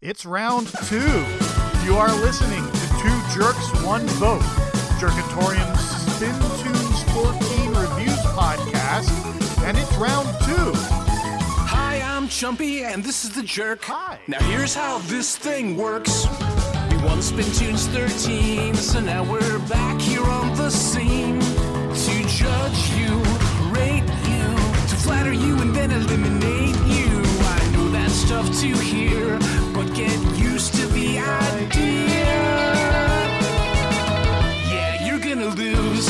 It's round two. You are listening to Two Jerks, One Vote, Jerkatorium's Spin Tunes 14 Reviews podcast, and it's round two. Hi, I'm Chumpy, and this is the jerk. Hi. Now here's how this thing works. We won Spin Tunes 13, so now we're back here on the scene to judge you, rate you, to flatter you, and then eliminate you. I know that's tough to hear, but get used to the idea. Yeah, you're gonna lose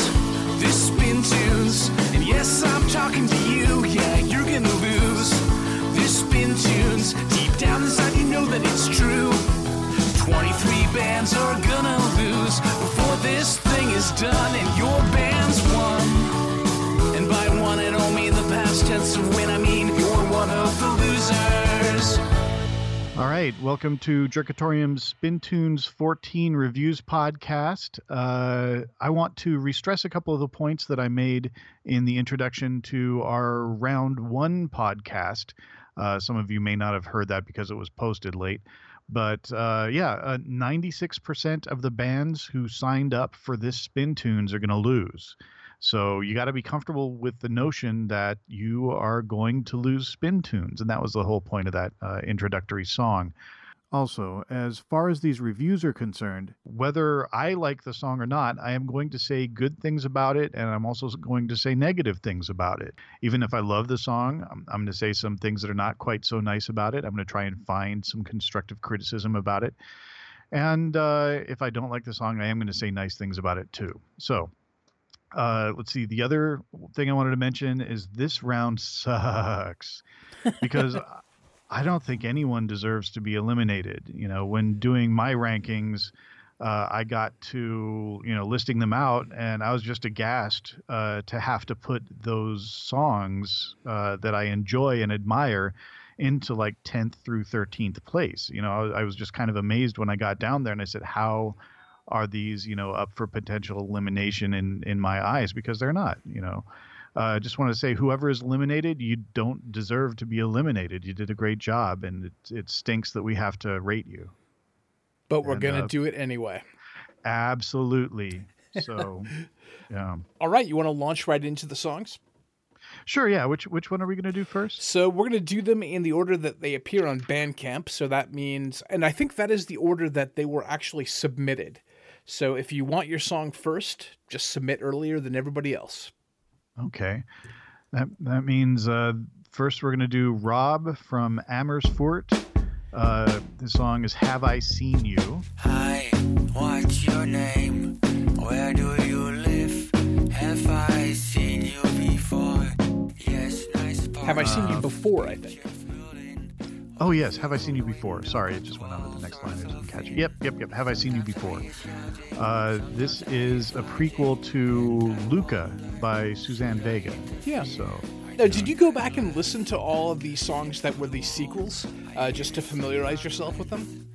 this spin tunes. And yes, I'm talking to you. Yeah, you're gonna lose this spin tunes. Deep down inside, you know that it's true. 23 bands are gonna lose before this thing is done and your band's won. And by one, I don't mean the past tense of when, I mean All right, welcome to Jerkatorium's Spin Tunes 14 Reviews podcast. Uh, I want to re-stress a couple of the points that I made in the introduction to our round one podcast. Uh, some of you may not have heard that because it was posted late. But uh, yeah, uh, 96% of the bands who signed up for this Spin Tunes are going to lose. So you got to be comfortable with the notion that you are going to lose spin tunes. And that was the whole point of that uh, introductory song. Also, as far as these reviews are concerned, whether I like the song or not, I am going to say good things about it, and I'm also going to say negative things about it. Even if I love the song, I'm, I'm going to say some things that are not quite so nice about it. I'm going to try and find some constructive criticism about it. And uh, if I don't like the song, I am going to say nice things about it too. So, uh, let's see. The other thing I wanted to mention is this round sucks because I don't think anyone deserves to be eliminated. You know, when doing my rankings, uh, I got to you know listing them out, and I was just aghast uh, to have to put those songs uh, that I enjoy and admire into like 10th through 13th place. You know, I, I was just kind of amazed when I got down there, and I said, how are these you know up for potential elimination in in my eyes because they're not you know uh, I just want to say, whoever is eliminated, you don't deserve to be eliminated. You did a great job, and it, it stinks that we have to rate you. but we're And, gonna uh, do it anyway. Absolutely. So, yeah, All right, you want to launch right into the songs? sure. Yeah. Which which one are we going to do first? So we're gonna do them in the order that they appear on Bandcamp. So that means, and I think that is the order that they were actually submitted. So if you want your song first, just submit earlier than everybody else. Okay. That that means uh, first we're going to do Rob from Amersfoort. Uh, the song is "Have I Seen You." Hi, what's your name? Where do you live? Have I seen you before? Yes, nice Have I seen you before? I think. Oh yes, have I seen you before? Sorry, it just went on to the next line. I didn't catch it. Yep, yep, yep. Have I seen you before? Uh, this is a prequel to Luka by Suzanne Vega. Yeah. So Now, did you go back and listen to all of the songs that were the sequels, uh, just to familiarize yourself with them?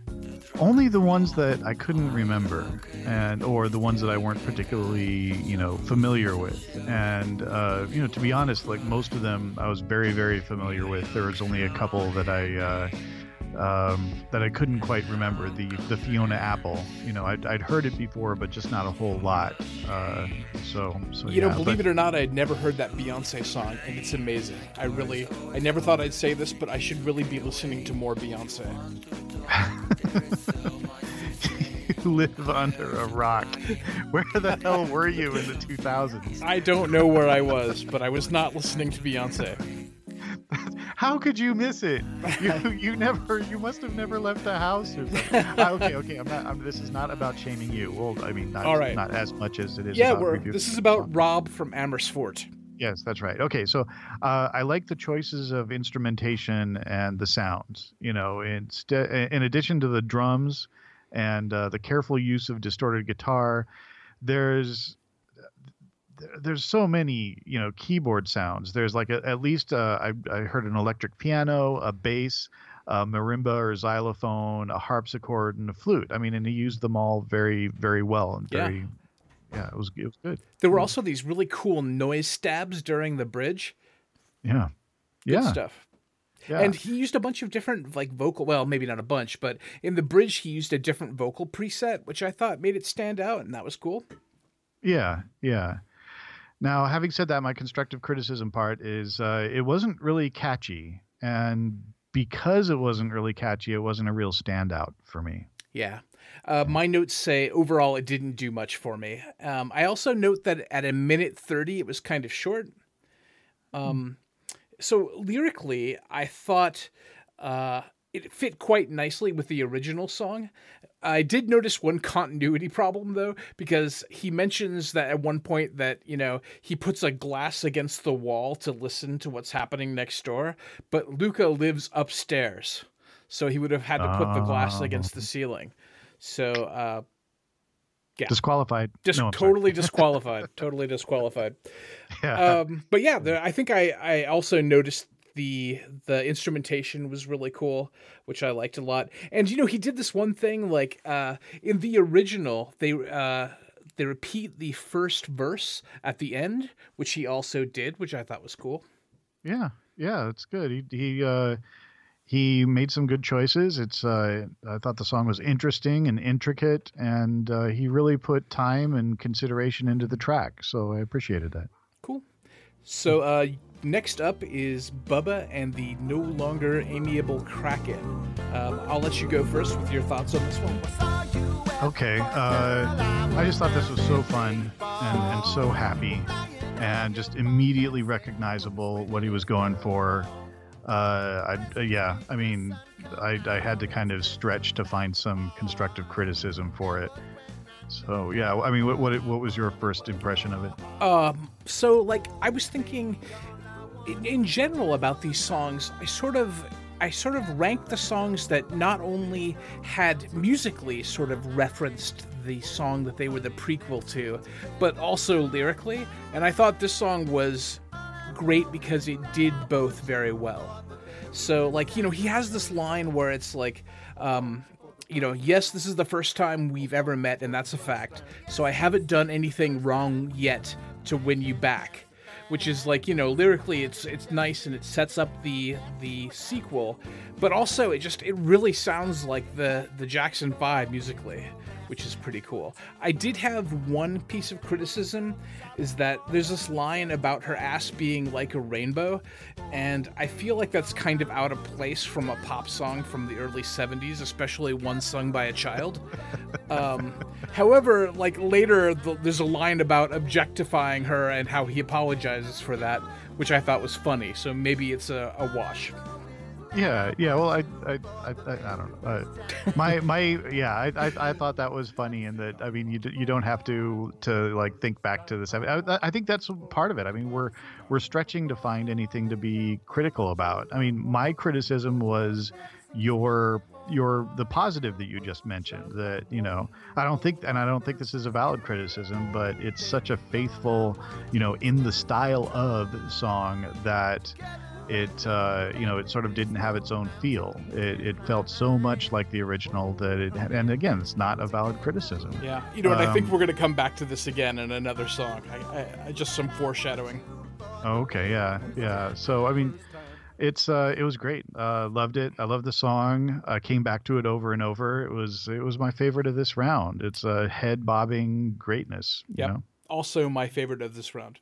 Only the ones that I couldn't remember, and or the ones that I weren't particularly, you know, familiar with. And uh, you know, to be honest, like most of them, I was very, very familiar with. There was only a couple that I. Uh, um, that I couldn't quite remember the the Fiona Apple. You know, I'd, I'd heard it before, but just not a whole lot. Uh, so so You yeah, know, believe but- it or not, I'd never heard that Beyonce song, and it's amazing. I really, I never thought I'd say this, but I should really be listening to more Beyonce. You live under a rock. Where the hell were you in the 2000s? I don't know where I was, but I was not listening to Beyonce. How could you miss it? You, you never. You must have never left the house or something. Ah, okay, okay. I'm not. I'm, this is not about shaming you. Well, I mean, not, All right. not as much as it is. Yeah, about we're, this is about. Rob from Amersfoort. Yes, that's right. Okay, so uh, I like the choices of instrumentation and the sounds. You know, instead, in addition to the drums and uh, the careful use of distorted guitar, there's there's so many you know keyboard sounds. There's like a, at least uh, I, I heard an electric piano, a bass, a marimba or xylophone, a harpsichord, and a flute. I mean, and he used them all very very well and very yeah, it was it was good. There were also these really cool noise stabs during the bridge. Yeah, Good yeah. stuff. Yeah. And he used a bunch of different like vocal well, maybe not a bunch, but in the bridge he used a different vocal preset, which I thought made it stand out and that was cool. Yeah, yeah. Now, having said that, my constructive criticism part is uh, it wasn't really catchy, and because it wasn't really catchy, it wasn't a real standout for me. Yeah. Uh, my notes say overall it didn't do much for me. Um, I also note that at a minute 30, it was kind of short. Um, so lyrically, I thought uh, it fit quite nicely with the original song. I did notice one continuity problem though, because he mentions that at one point that, you know, he puts a glass against the wall to listen to what's happening next door, but Luka lives upstairs. So he would have had to put the glass against the ceiling. So uh Yeah. Disqualified. just No, totally disqualified. totally disqualified. Yeah. Um, but yeah, the, I think I, I also noticed the the instrumentation was really cool, which I liked a lot. And you know, he did this one thing like uh, in the original, they uh, they repeat the first verse at the end, which he also did, which I thought was cool. Yeah, yeah, it's good. He he uh, he made some good choices. It's uh, I thought the song was interesting and intricate, and uh, he really put time and consideration into the track. So I appreciated that. Cool. So uh, next up is Bubba and the no longer amiable Kraken. Um, I'll let you go first with your thoughts on this one. Okay, uh, I just thought this was so fun and, and so happy, and just immediately recognizable what he was going for. Uh, I, uh, yeah, I mean, I, I had to kind of stretch to find some constructive criticism for it. So yeah, I mean, what what, what was your first impression of it? Um, so like I was thinking in, in general about these songs, I sort of I sort of ranked the songs that not only had musically sort of referenced the song that they were the prequel to, but also lyrically. And I thought this song was great because it did both very well. So like, you know, he has this line where it's like um you know, yes, this is the first time we've ever met, and that's a fact. So I haven't done anything wrong yet to win you back. Which is like, you know, lyrically it's it's nice and it sets up the the sequel, but also it just it really sounds like the the Jackson 5 musically, which is pretty cool. I did have one piece of criticism is that there's this line about her ass being like a rainbow, and I feel like that's kind of out of place from a pop song from the early 70s, especially one sung by a child. Um, however, like later, th- there's a line about objectifying her and how he apologizes for that, which I thought was funny. So maybe it's a, a wash. Yeah, yeah. Well, I, I, I, I, don't know. Uh, my, my, yeah. I, I, I thought that was funny, and that I mean, you, you don't have to, to like think back to the. I, I think that's part of it. I mean, we're, we're stretching to find anything to be critical about. I mean, my criticism was your, your, the positive that you just mentioned. That you know, I don't think, and I don't think this is a valid criticism, but it's such a faithful, you know, in the style of song that it uh, you know it sort of didn't have its own feel it, it felt so much like the original that it and again it's not a valid criticism Yeah, you know what? I think Um, we're gonna come back to this again in another song. I, I, I just some foreshadowing. Okay yeah yeah so i mean it's uh it was great uh loved it i loved the song i came back to it over and over it was it was my favorite of this round it's a head bobbing greatness you know? Also, my favorite of this round.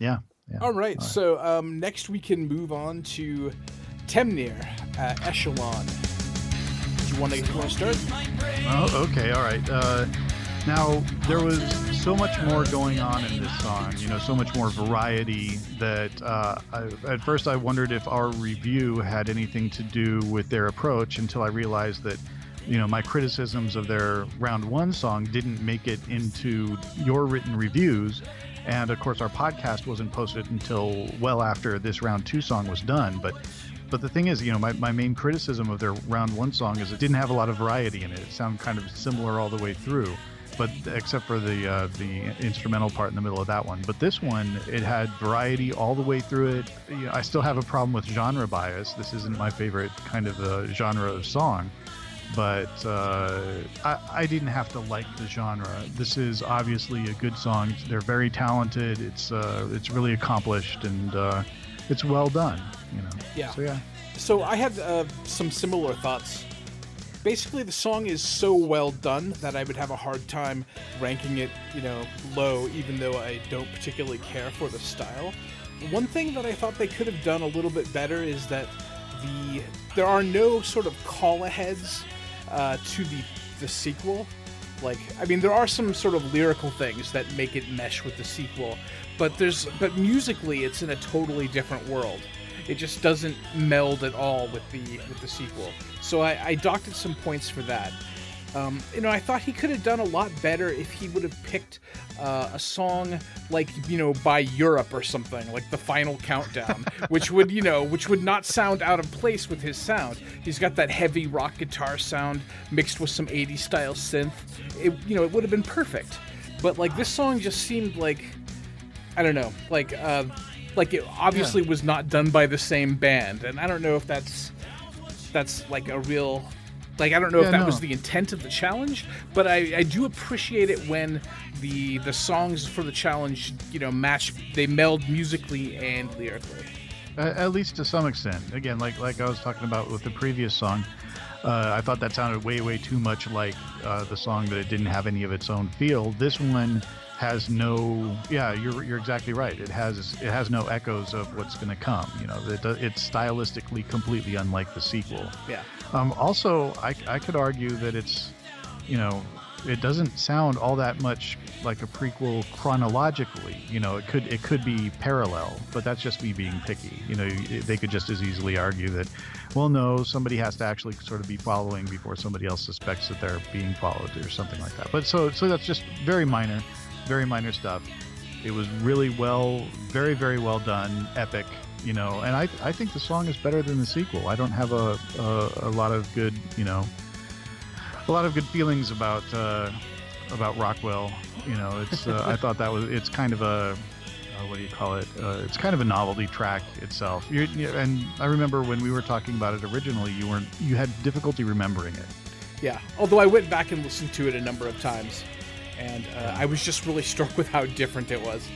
yeah yeah All right, so um, next we can move on to Temnir, uh, Echelon. Do you want to want to start? Oh, okay, all right. Uh, now there was so much more going on in this song. You know, so much more variety that uh, I, at first I wondered if our review had anything to do with their approach until I realized that. You know, my criticisms of their round one song didn't make it into your written reviews. And of course, our podcast wasn't posted until well after this round two song was done. But but the thing is, you know, my, my main criticism of their round one song is it didn't have a lot of variety in it. It sounded kind of similar all the way through, but except for the uh, the instrumental part in the middle of that one. But this one, it had variety all the way through it. You know, I still have a problem with genre bias. This isn't my favorite kind of uh, genre of song. But uh, I, I didn't have to like the genre. This is obviously a good song. They're very talented. It's uh, it's really accomplished and uh, it's well done. You know. Yeah. So yeah. So I had uh, some similar thoughts. Basically, the song is so well done that I would have a hard time ranking it, you know, low, even though I don't particularly care for the style. One thing that I thought they could have done a little bit better is that the there are no sort of call aheads uh, to the the sequel. Like, I mean, there are some sort of lyrical things that make it mesh with the sequel, but there's but musically, it's in a totally different world. It just doesn't meld at all with the with the sequel. So I, I doctored some points for that. Um, you know, I thought he could have done a lot better if he would have picked uh, a song like, you know, by Europe or something, like the Final Countdown, which would, you know, which would not sound out of place with his sound. He's got that heavy rock guitar sound mixed with some 80s style synth. It, you know, it would have been perfect. But like this song just seemed like, I don't know, like, uh, like it obviously was not done by the same band, and I don't know if that's that's like a real like I don't know Yeah, if that no. was the intent of the challenge, but I, I do appreciate it when the the songs for the challenge you know match they meld musically and lyrically. Uh, at least to some extent. Again, like like I was talking about with the previous song, uh, I thought that sounded way way too much like uh, the song that it didn't have any of its own feel. This one has no. Yeah, you're you're exactly right. It has it has no echoes of what's going to come. You know, it, it's stylistically completely unlike the sequel. Yeah. Um, also, I, I could argue that it's, you know, it doesn't sound all that much like a prequel chronologically. You know, it could it could be parallel, but that's just me being picky. You know, they could just as easily argue that, well, no, somebody has to actually sort of be following before somebody else suspects that they're being followed or something like that. But so so that's just very minor, very minor stuff. It was really well, very very well done, epic you know and i i think the song is better than the sequel. I don't have a a, a lot of good you know a lot of good feelings about uh about rockwell you know. It's uh, i thought that was it's kind of a uh, what do you call it? Uh, it's kind of a novelty track itself. You're, you and i remember when we were talking about it originally you weren't you had difficulty remembering it. Yeah. Although I went back and listened to it a number of times, and uh, I was just really struck with how different it was.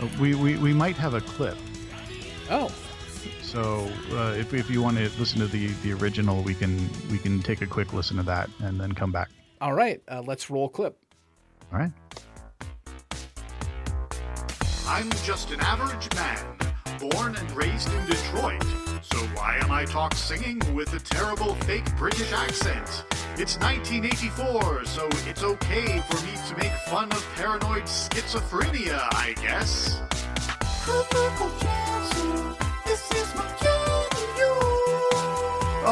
Uh, we, we we might have a clip Oh, so uh, if, if you want to listen to the the original we can we can take a quick listen to that and then come back all right. Uh, let's roll clip. all right I'm just an average man, born and raised in Detroit. So why am I talk singing with a terrible fake British accent? It's 1984, so it's okay for me to make fun of paranoid schizophrenia, I guess.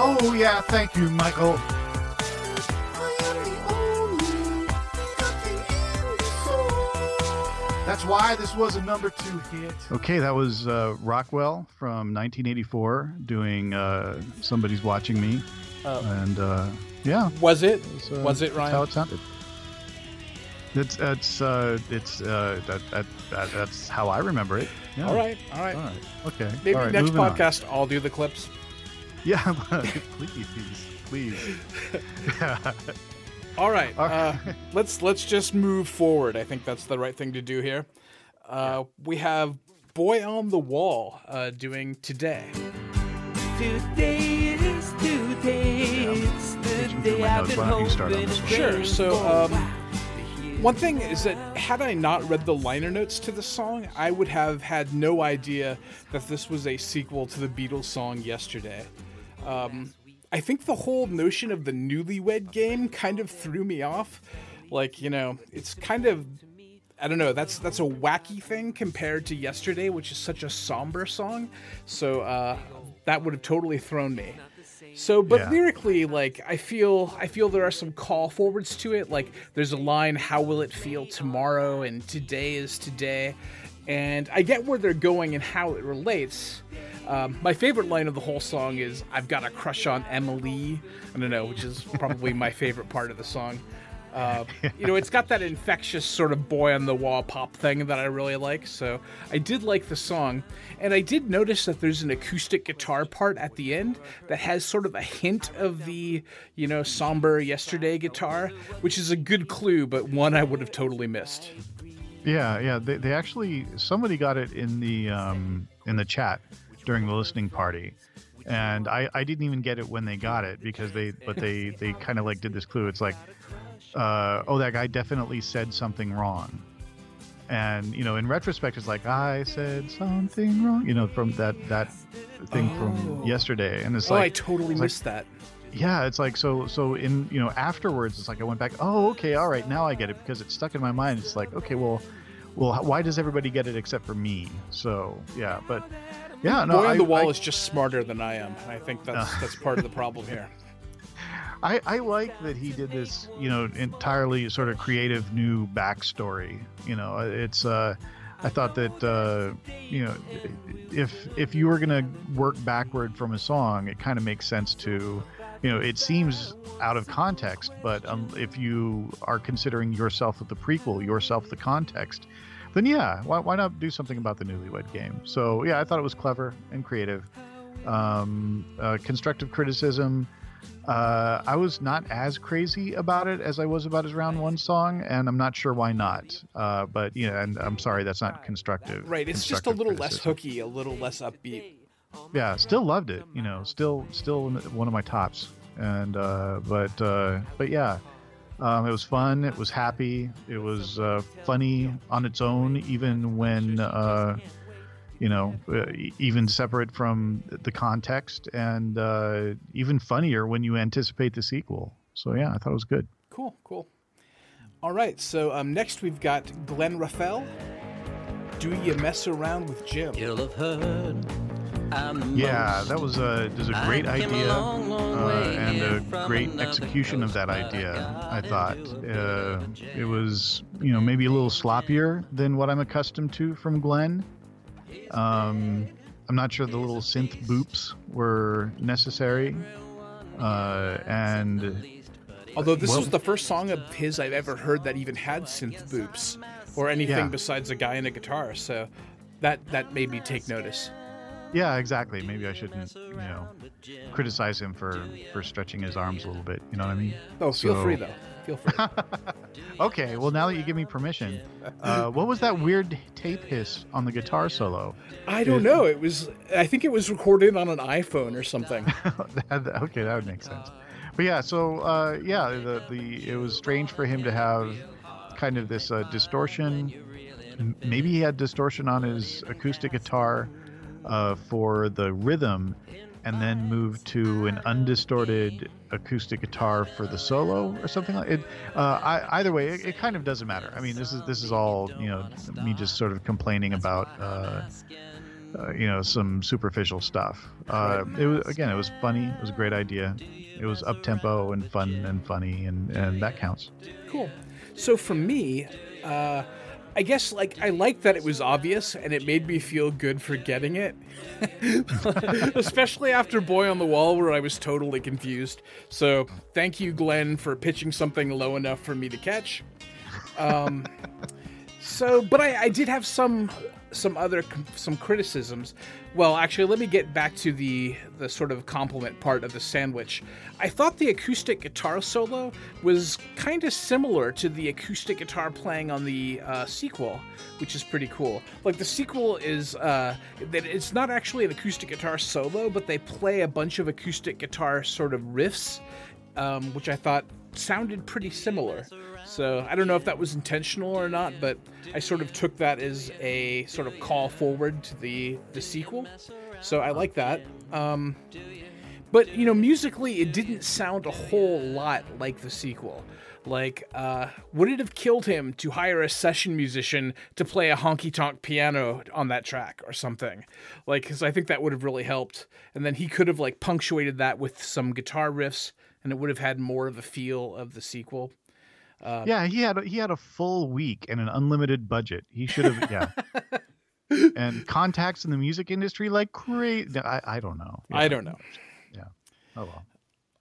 Oh yeah, thank you, Michael. That's why this was a number two hit. Okay, that was uh, Rockwell from 1984 doing uh, "Somebody's Watching Me," Uh, and uh, yeah, was it? it's, uh, was it that's how it sounded. It's it's uh, it's uh, that, that, that that's how I remember it. Yeah. All right. All right. All right. Okay. Maybe All right, next moving on. podcast I'll do the clips. Yeah, please, please. Yeah. All right. All Uh, let's let's just move forward. I think that's the right thing to do here. Uh, We have Boy on the Wall uh, doing today. Today my. Why don't you start on this? Sure. So, um. One thing is that had I not read the liner notes to this song, I would have had no idea that this was a sequel to the Beatles song Yesterday. Um, I think the whole notion of the newlywed game kind of threw me off. Like, you know, it's kind of I don't know. That's that's a wacky thing compared to yesterday, which is such a somber song. So uh, that would have totally thrown me. So, but Yeah. lyrically, like I feel, I feel there are some call forwards to it. Like there's a line, "How will it feel tomorrow?" and "Today is today," and I get where they're going and how it relates. Um, my favorite line of the whole song is "I've got a crush on Emily." I don't know, which is probably my favorite part of the song. Uh, you know, it's got that infectious sort of boy on the wall pop thing that I really like. So I did like the song. And I did notice that there's an acoustic guitar part at the end that has sort of a hint of the, you know, somber yesterday guitar, which is a good clue, but one I would have totally missed. Yeah, yeah. They, they actually somebody got it in the um, in the chat. during the listening party, and I, I didn't even get it when they got it because they but they they kind of like did this clue. It's like, uh, oh, that guy definitely said something wrong, and you know, in retrospect, it's like I said something wrong, you know, from that that thing from Oh. yesterday, and it's like oh, I totally it's like- missed that. yeah, it's like so so in you know afterwards, it's like I went back, oh, okay, all right, now I get it because it's stuck in my mind. It's like, okay, well, well, why does everybody get it except for me? So yeah, but yeah, no, Boy I, the wall I- is just smarter than I am. I think that's that's part of the problem here. I, I like that he did this, you know, entirely sort of creative new backstory. You know, it's uh, I thought that uh, you know, if if you were gonna work backward from a song, it kind of makes sense to, you know, it seems out of context, but um, if you are considering yourself the prequel, yourself the context, then yeah, why, why not do something about the Newlywed Game? So yeah, I thought it was clever and creative. Um, uh, constructive criticism. Uh, I was not as crazy about it as I was about his round one song, and I'm not sure why not. Uh, but yeah, and I'm sorry, that's not constructive. Right, it's just a constructive little less criticism. hooky, a little less upbeat. Yeah, still loved it. You know, still still one of my tops. And uh, but uh, but yeah, um, it was fun. It was happy. It was uh, funny on its own, even when uh, you know, uh, even separate from the context, and uh, even funnier when you anticipate the sequel. So yeah, I thought it was good. Cool, cool. All right, so um, next we've got Glenn Raffel. Do you mess around with Jim? You'll have heard. I'm Yeah, that was a there's a great I came a idea long, long uh, and a great another execution of that but I idea. I thought uh, it was you know maybe a little sloppier than what I'm accustomed to from Glenn. Um, I'm not sure the little synth boops were necessary, uh, and Although this Well- was the first song of his I've ever heard that even had synth boops or anything Yeah. besides a guy and a guitar, so that that made me take notice. yeah, exactly. Maybe I shouldn't you know criticize him for for stretching his arms a little bit. You know what I mean? Oh, feel So- free though. Feel free. Okay, well now that you give me permission, uh, what was that weird tape hiss on the guitar solo? I don't know. It was I think it was recorded on an iPhone or something. That- okay, that would make sense. But yeah, so uh, yeah, the the it was strange for him to have kind of this uh, distortion. Maybe he had distortion on his acoustic guitar uh, for the rhythm, and then moved to an undistorted acoustic guitar for the solo or something like it. Uh, I, either way, it, it kind of doesn't matter. I mean, this is this is all you know, me just sort of complaining about. Uh, uh, you know some superficial stuff. Uh, it was again, it was funny. It was a great idea. It was up tempo and fun and funny, and and that counts. Cool. So for me, uh, I guess like I like that it was obvious and it made me feel good for getting it, especially after Boy on the Wall where I was totally confused. So thank you, Glenn, for pitching something low enough for me to catch. Um, so, but I, I did have some some other some criticisms. Well, actually, let me get back to the the sort of compliment part of the sandwich. I thought the acoustic guitar solo was kind of similar to the acoustic guitar playing on the uh, sequel, which is pretty cool. Like the sequel is uh, that it's not actually an acoustic guitar solo, but they play a bunch of acoustic guitar sort of riffs, um, which I thought sounded pretty similar. So I don't know if that was intentional or not, but I sort of took that as a sort of call forward to the the sequel. So I like that. Um, but you know, musically, it didn't sound a whole lot like the sequel. Like, uh, would it have killed him to hire a session musician to play a honky tonk piano on that track or something? Like, because I think that would have really helped. And then he could have like punctuated that with some guitar riffs, and it would have had more of the feel of the sequel. Yeah, he had a, he had a full week and an unlimited budget. He should have yeah. and contacts in the music industry like great. I I don't know. I don't know. Yeah. Oh well.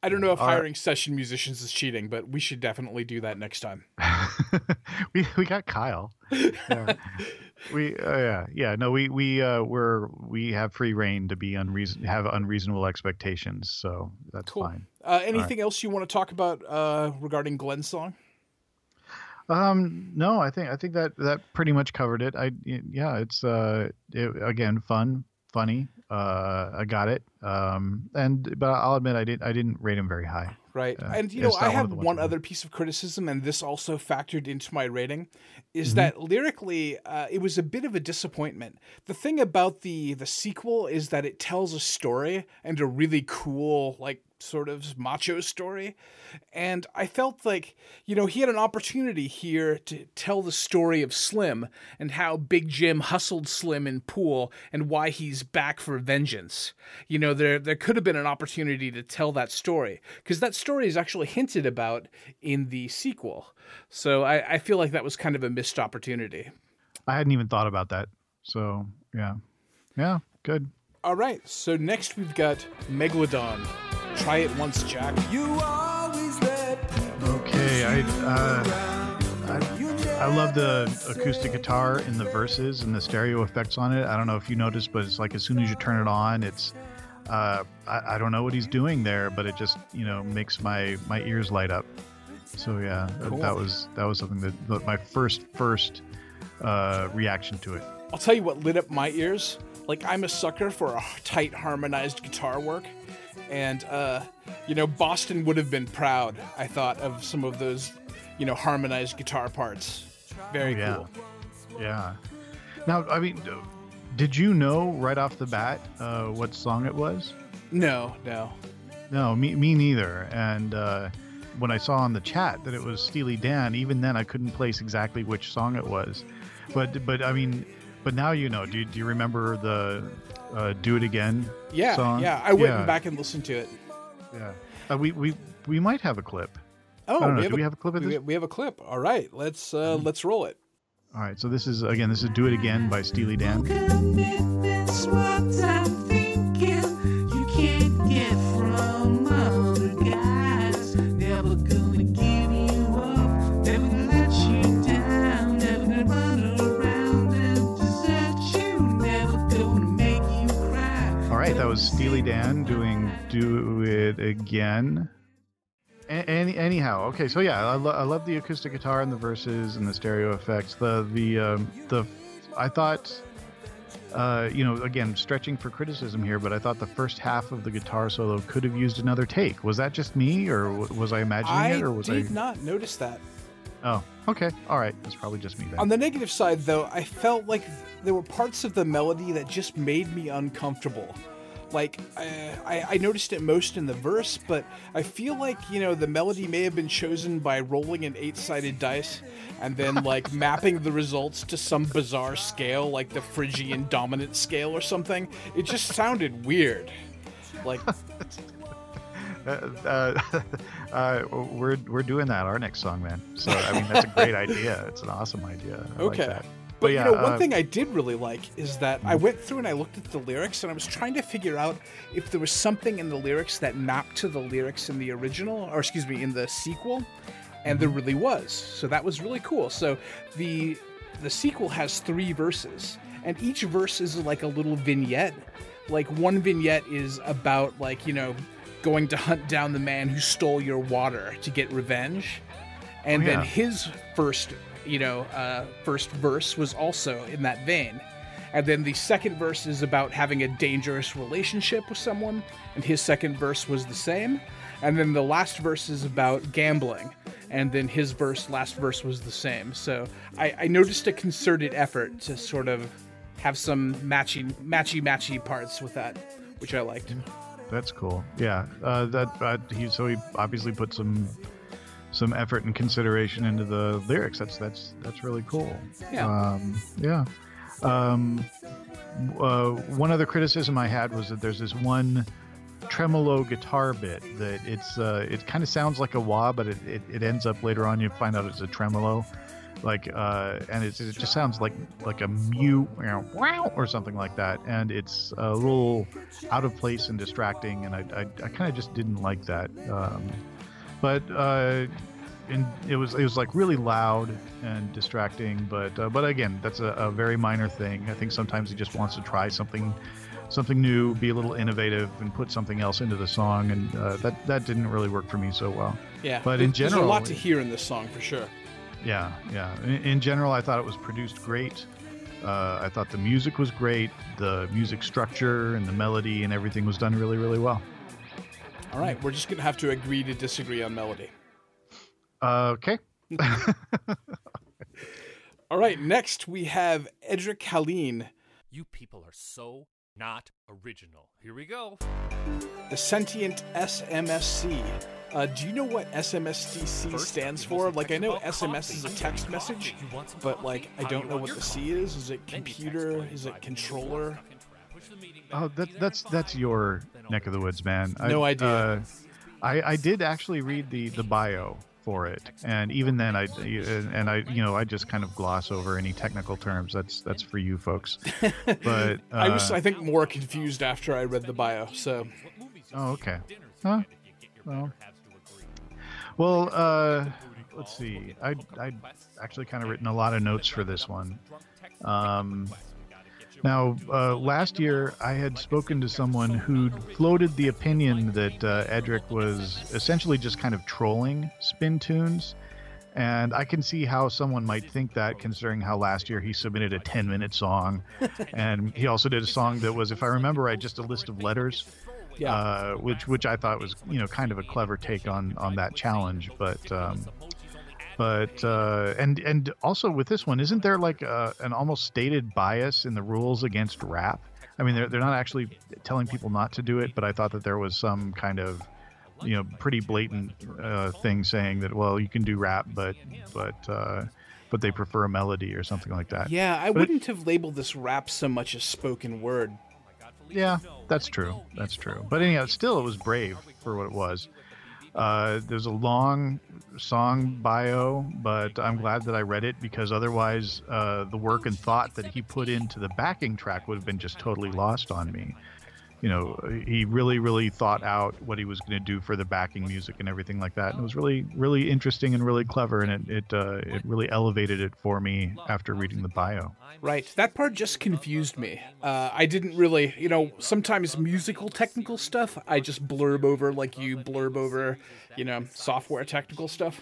I don't know if All right. hiring session musicians is cheating, but we should definitely do that next time. we we got Kyle. Yeah. we uh, yeah yeah no we we uh we're we have free reign to be unreason have unreasonable expectations so that's Cool. fine. Uh, anything else you want to talk about uh, regarding Glenn's song? Um, no, I think I think that that pretty much covered it. I yeah, it's uh, it, again fun, funny. Uh, I got it. Um, and but I'll admit I didn't I didn't rate him very high. Right. Uh, and you know, I not one have one other piece of criticism, and this also factored into my rating, is Mm-hmm. that lyrically, uh, it was a bit of a disappointment. The thing about the the sequel is that it tells a story and a really cool, like sort of macho story. And I felt like, you know, he had an opportunity here to tell the story of Slim and how Big Jim hustled Slim in pool and why he's back for vengeance. You know, there there could have been an opportunity to tell that story because that story is actually hinted about in the sequel. So I, I feel like that was kind of a missed opportunity. I hadn't even thought about that. So yeah, yeah, good. All right, so next we've got Megalodon. Try it once, Jack. You always let Okay, I uh, I, I love the acoustic guitar in the verses and the stereo effects on it. I don't know if you noticed, but it's like as soon as you turn it on, it's uh, I, I don't know what he's doing there, but it just you know makes my my ears light up. So yeah, that- Cool. that was that was something that, that my first first uh, reaction to it. I'll tell you what lit up my ears. Like I'm a sucker for a tight harmonized guitar work. And uh, you know, Boston would have been proud, I thought, of some of those, you know, harmonized guitar parts. Very Oh, yeah. cool. Yeah. Now, I mean, did you know right off the bat uh, what song it was? No, no. No, me, me neither. And uh, when I saw on the chat that it was Steely Dan, even then I couldn't place exactly which song it was. But but I mean, but now you know. Do, you- do you remember the uh, "Do It Again"? Yeah, song? yeah. I went Yeah. back and listened to it. Yeah. Uh, we we we might have a clip. Oh, I don't know. we, Do have we a, have a clip of we, this? we have a clip. All right, let's uh, let's roll it. All right. So this is again. This is "Do It Again" by Steely Dan. Dan doing "Do It Again." A- any, anyhow, okay, so yeah, I, lo- I love the acoustic guitar and the verses and the stereo effects. The the um, the I thought, uh, you know, again, stretching for criticism here, but I thought the first half of the guitar solo could have used another take. Was that just me, or w- was I imagining I it, or was did I? not notice that. Oh, okay, all right, that's probably just me then. On the negative side, though, I felt like there were parts of the melody that just made me uncomfortable. Like, uh, I, I noticed it most in the verse, but I feel like, you know, the melody may have been chosen by rolling an eight sided dice and then, like, mapping the results to some bizarre scale, like the Phrygian dominant scale or something. It just sounded weird. Like, uh, uh, uh, we're we're doing that our next song, man. So I mean, that's a great idea. It's an awesome idea. I like Okay. that. But, yeah, you know, one uh, thing I did really like is that I went through and I looked at the lyrics and I was trying to figure out if there was something in the lyrics that mapped to the lyrics in the original, or excuse me, in the sequel, and there really was. So that was really cool. So the the sequel has three verses, and each verse is like a little vignette. Like one vignette is about like you know going to hunt down the man who stole your water to get revenge and Oh, then his first you know uh, first verse was also in that vein. And then the second verse is about having a dangerous relationship with someone and his second verse was the same. And then the last verse is about gambling and then his verse last verse was the same. So i, I noticed a concerted effort to sort of have some matching matchy matchy parts with that which i liked. That's cool. Yeah, uh, that uh, he so he obviously put some some effort and consideration into the lyrics. That's that's that's really cool. Yeah. Um, yeah. Um, uh, one other criticism I had was that there's this one tremolo guitar bit that it's uh, it kind of sounds like a wah, but it, it, it ends up later on you find out it's a tremolo. Like uh, and it's, it just sounds like like a mute wow or something like that, and it's a little out of place and distracting, and I I, I kind of just didn't like that. Um, but uh, it was it was like really loud and distracting. But uh, but again, that's a, a very minor thing. I think sometimes he just wants to try something something new, be a little innovative, and put something else into the song, and uh, that that didn't really work for me so well. yeah But in there's general- a lot to hear in this song for sure Yeah, yeah. In, in general, I thought it was produced great. Uh, I thought the music was great, the music structure and the melody and everything was done really, really well. All right, we're just gonna have to agree to disagree on melody. Uh, okay. All right, next we have Edric Haleen, You people are so not original. Here we go. the sentient SMSC. Uh, do you know what SMSDC First, stands for? Like, I know some SMS is a text message, You want some but like. I do don't know what your the C is. Is it Then you text computer? Is it five controller? Oh, back that, that's that's your neck of the woods, to man. No I, idea. Uh, I, I did actually read the the bio for it, and even then, I and I you know I just kind of gloss over any technical terms. That's that's for you folks. But uh, I was, I think, more confused after I read the bio. So, oh okay. Huh? Well, well, uh, let's see. I I actually kind of written a lot of notes for this one. Um, now, uh, last year I had spoken to someone who'd floated the opinion that uh, Edric was essentially just kind of trolling spin tunes. And I can see how someone might think that, considering how last year he submitted a 10 minute song. and he also did a song that was, if I remember right, just a list of letters. Yeah. Uh, which which I thought was you know kind of a clever take on on that challenge, but um, but uh, and and also with this one, isn't there like a, an almost stated bias in the rules against rap? I mean, they're they're not actually telling people not to do it, but I thought that there was some kind of you know pretty blatant uh, thing saying that well you can do rap, but but uh, but they prefer a melody or something like that. yeah, I But wouldn't have labeled this rap so much as spoken word. Yeah, that's true. That's true. But anyhow, still, it was brave for what it was. Uh, there's a long song bio, but I'm glad that I read it because otherwise, uh, the work and thought that he put into the backing track would have been just totally lost on me. You know, he really, really thought out what he was going to do for the backing music and everything like that. And it was really, really interesting and really clever, and it it, uh, it really elevated it for me after reading the bio. Right. That part just confused me. Uh, I didn't really, you know, sometimes musical technical stuff, I just blurb over like you blurb over, you know, software technical stuff.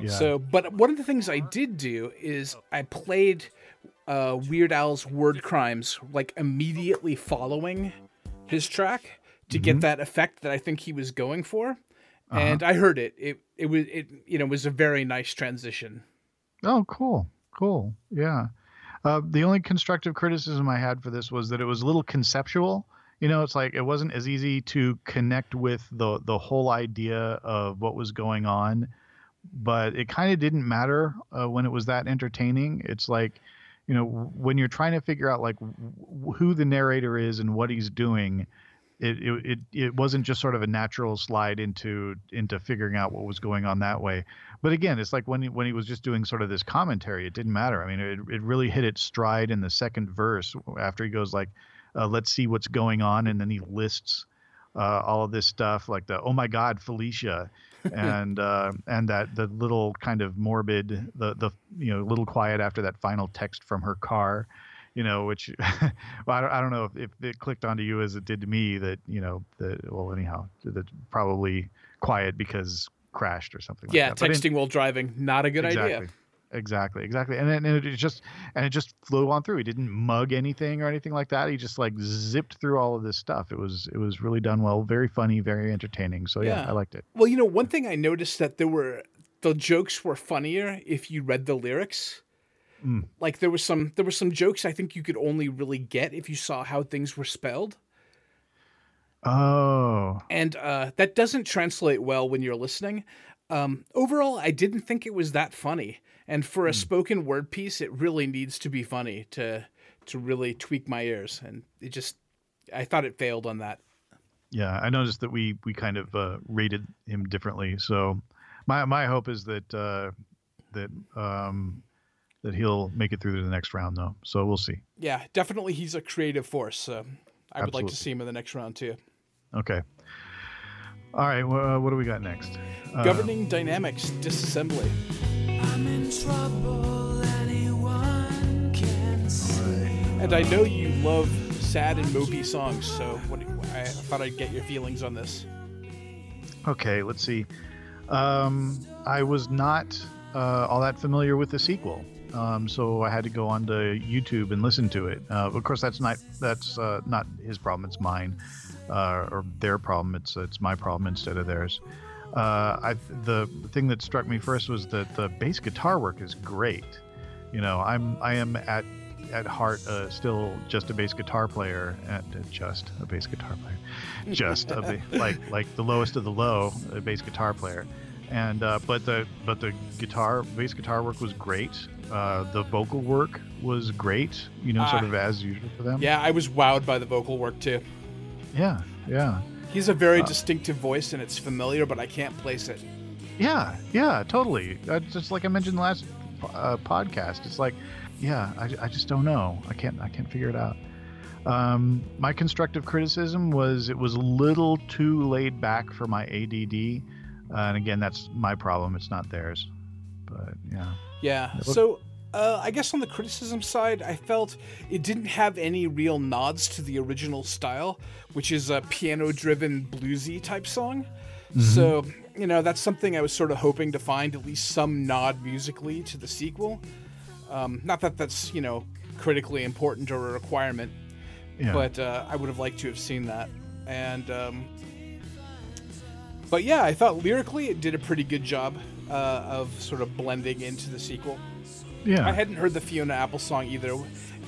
Yeah. So, but one of the things I did do is I played uh, Weird Al's Word Crimes like immediately following his track to get that effect that I think he was going for. And I heard it. It it was it you know was a very nice transition. Oh, cool, cool, yeah. Uh, the only constructive criticism I had for this was that it was a little conceptual. You know, it's like it wasn't as easy to connect with the the whole idea of what was going on, but it kind of didn't matter uh, when it was that entertaining. It's like, you know, when you're trying to figure out like who the narrator is and what he's doing, it, it it wasn't just sort of a natural slide into into figuring out what was going on that way. But again, it's like when he, when he was just doing sort of this commentary, it didn't matter. I mean, it it really hit its stride in the second verse after he goes like, uh, "Let's see what's going on," and then he lists uh, all of this stuff like the "Oh my God, Felicia," and uh, and that the little kind of morbid the the you know little quiet after that final text from her car you know, which well, I, don't, I don't know if, if it clicked onto you as it did to me that, you know, that, well, anyhow, that probably quiet because crashed or something Yeah, like that. But in- texting while driving, not a good exactly. idea. Exactly, exactly, and then and it just and it just flew on through. He didn't mug anything or anything like that. He just like zipped through all of this stuff. It was it was really done well, very funny, very entertaining. So yeah, Yeah. I liked it. Well, you know, one thing I noticed that there were the jokes were funnier if you read the lyrics. Mm. Like there was some there were some jokes I think you could only really get if you saw how things were spelled. Oh, and uh, that doesn't translate well when you're listening. Um, overall, I didn't think it was that funny, and for a spoken word piece, it really needs to be funny to to really tweak my ears, and it just I thought it failed on that. Yeah, I noticed that we we kind of uh, rated him differently. So my my hope is that uh, that um, that he'll make it through to the next round, though. So we'll see. Yeah, definitely, he's a creative force. So I would like to see him in the next round too. Okay. All right. Well, uh, what do we got next? Uh, Governing dynamics disassembly. And I know you love sad and mopey songs, so what, I thought I'd get your feelings on this. Okay. Let's see. Um, I was not uh, all that familiar with the sequel, um, so I had to go onto YouTube and listen to it. Uh, of course, that's not that's uh, not his problem; it's mine, uh, or their problem. It's it's my problem instead of theirs. Uh, I the thing that struck me first was that the bass guitar work is great. You know, I'm I am at at heart uh, still just a bass guitar player, and uh, just a bass guitar player, just a ba- like like the lowest of the low, a bass guitar player. And uh, but the but the guitar bass guitar work was great. Uh, the vocal work was great. You know, sort Ah. of as usual for them. Yeah, I was wowed by the vocal work too. yeah, yeah. He's a very distinctive voice, and it's familiar, but I can't place it. Yeah, yeah, totally. Uh, just like I mentioned last uh, podcast, it's like, yeah, I, I just don't know. I can't I can't figure it out. Um, my constructive criticism was it was a little too laid back for my ADD, uh, and again, that's my problem. It's not theirs. But yeah, Yeah. So, uh, I guess on the criticism side, I felt it didn't have any real nods to the original style, which is a piano-driven bluesy type song. So, you know, that's something I was sort of hoping to find at least some nod musically to the sequel. Um, not that that's you know critically important or a requirement, yeah, but uh, I would have liked to have seen that. And um, but yeah, I thought lyrically it did a pretty good job uh, of sort of blending into the sequel. Yeah. I hadn't heard the Fiona Apple song either,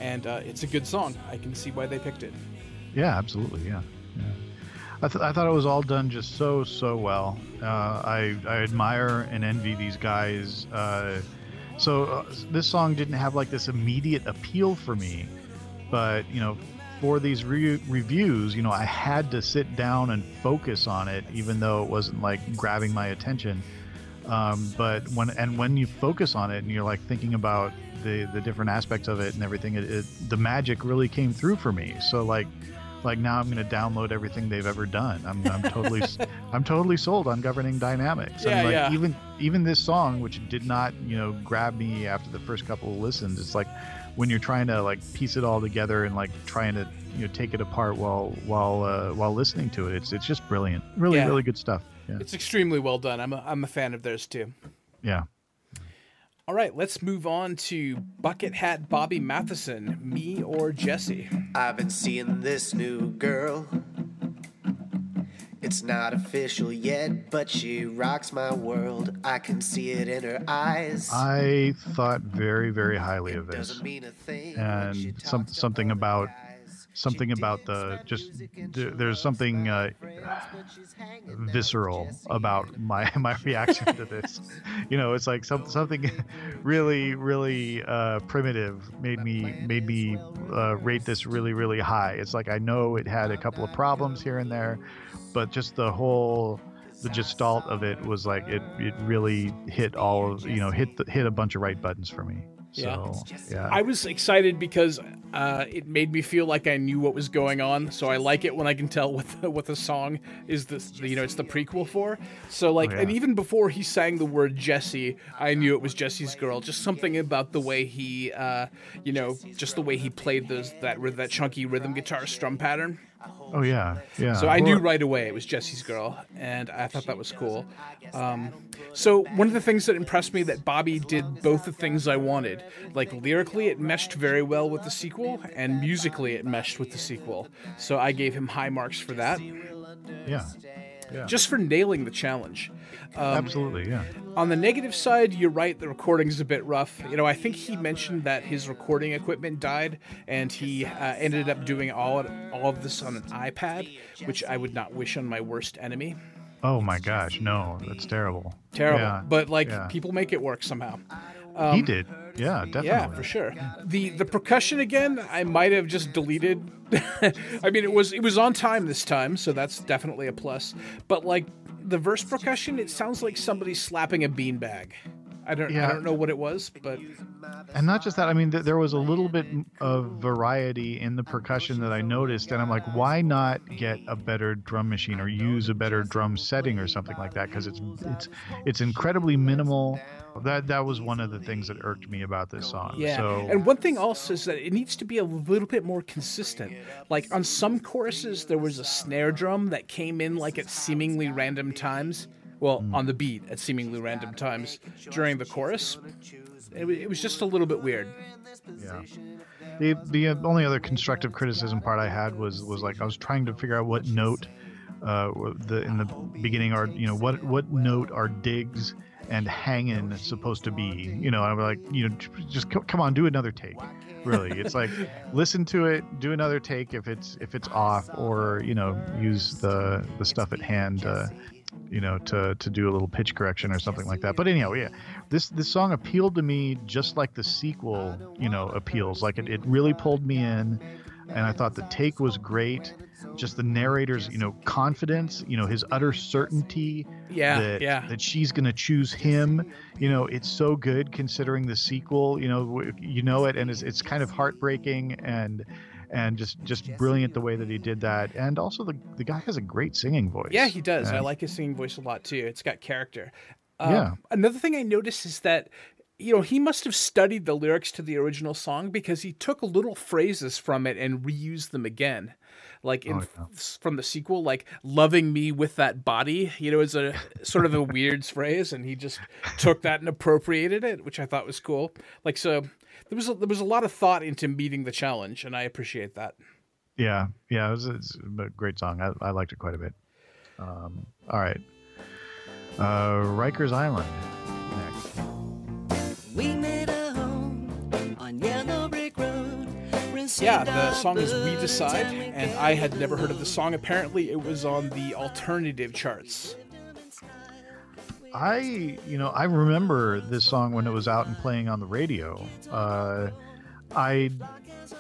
and uh, it's a good song. I can see why they picked it. Yeah, absolutely. Yeah, yeah. I, th- I thought it was all done just so so well. Uh, I I admire and envy these guys. Uh, so uh, this song didn't have like this immediate appeal for me, but you know, for these re- reviews, you know, I had to sit down and focus on it, even though it wasn't like grabbing my attention. Um, but when and when you focus on it and you're like thinking about the the different aspects of it and everything, it, it the magic really came through for me. So like like now I'm going to download everything they've ever done. I'm, I'm totally I'm totally sold on governing dynamics. Yeah, and like yeah. even even this song, which did not you know grab me after the first couple of listens, it's like when you're trying to like piece it all together and like trying to you know take it apart while while uh, while listening to it. It's it's just brilliant. Really Yeah. really good stuff. Yeah. It's extremely well done. I'm a, I'm a fan of theirs too. yeah. All right, let's move on to Bucket Hat Bobby Matheson, me or Jesse. I've been seeing this new girl. It's not official yet, but she rocks my world. I can see it in her eyes. I thought very very highly of this. Doesn't mean a thing. when she and some, something about guys. Something about the just there, there's something uh, friends, but she's hanging out with visceral about my my reaction to this. You know it's like some, something really really uh, primitive made me made me uh, rate this really really high. It's like i know it had a couple of problems here and there but just the whole the gestalt of it was like it it really hit all of you know hit the, hit a bunch of right buttons for me Yeah. so yeah I was excited because uh, it made me feel like I knew what was going on. So I like it when I can tell what the, what the song is. This you know it's the prequel for. So like, Oh, yeah. and even before he sang the word Jesse, I knew it was Jesse's girl. Just something about the way he, uh, you know, just the way he played those that that chunky rhythm guitar strum pattern. Oh yeah yeah So I knew right away it was Jesse's girl, and I thought that was cool. Um, so one of the things that impressed me that Bobby did both the things I wanted. Like lyrically, it meshed very well with the sequel, and musically, it meshed with the sequel. So I gave him high marks for that, yeah yeah just for nailing the challenge. Um, absolutely yeah On the negative side, you're right. The recording's a bit rough. You know, I think he mentioned that his recording equipment died, and he uh, ended up doing all all of this on an iPad, which I would not wish on my worst enemy. Oh my gosh, no, that's terrible. Terrible, Yeah, but like yeah. people make it work somehow. he did. Yeah, uh, definitely. Yeah, for sure. The the percussion again, I might have just deleted. I mean, it was it was on time this time, so that's definitely a plus. But like the verse percussion, it sounds like somebody slapping a beanbag. I don't I don't know what it was, but And not just that. I mean, th- there was a little bit of variety in the percussion that I noticed, and I'm like, why not get a better drum machine or use a better drum setting or something like that? Because it's it's it's incredibly minimal. That that was one of the things that irked me about this song. Yeah. So And one thing also is that it needs to be a little bit more consistent. Like on some choruses, there was a snare drum that came in like at seemingly random times. Well, Hmm. on the beat at seemingly random times during the chorus. It, it was just a little bit weird. Yeah. The the uh, only other constructive criticism part I had was was like I was trying to figure out what note uh the in the beginning are you know what what note are digs and hanging supposed to be you know I'm like you know just come on do another take. Really it's like listen to it do another take if it's if it's off or you know use the the stuff at hand uh, you know to to do a little pitch correction or something like that. But anyhow yeah this this song appealed to me just like the sequel you know appeals. Like it, it really pulled me in and i thought the take was great just the narrator's you know confidence you know his utter certainty Yeah, that, yeah. that she's going to choose him you know it's so good considering the sequel you know you know it and it's, it's kind of heartbreaking and and just just brilliant the way that he did that and also the the guy has a great singing voice Yeah, he does. I like his singing voice a lot too. It's got character. Um, Yeah. Another thing I noticed is that, you know, he must have studied the lyrics to the original song because he took little phrases from it and reused them again. Like in, Oh, from the sequel, like "loving me with that body," you know, is a sort of a weird phrase, and he just took that and appropriated it, which I thought was cool. Like so, there was a, there was a lot of thought into meeting the challenge, and I appreciate that. Yeah, yeah, it was, it's a great song. I, I liked it quite a bit. Um, all right, uh, Rikers Island next. Yeah, the song is We Decide, and I had never heard of the song. Apparently, it was on the alternative charts. I, you know, I remember this song when it was out and playing on the radio. Uh, I,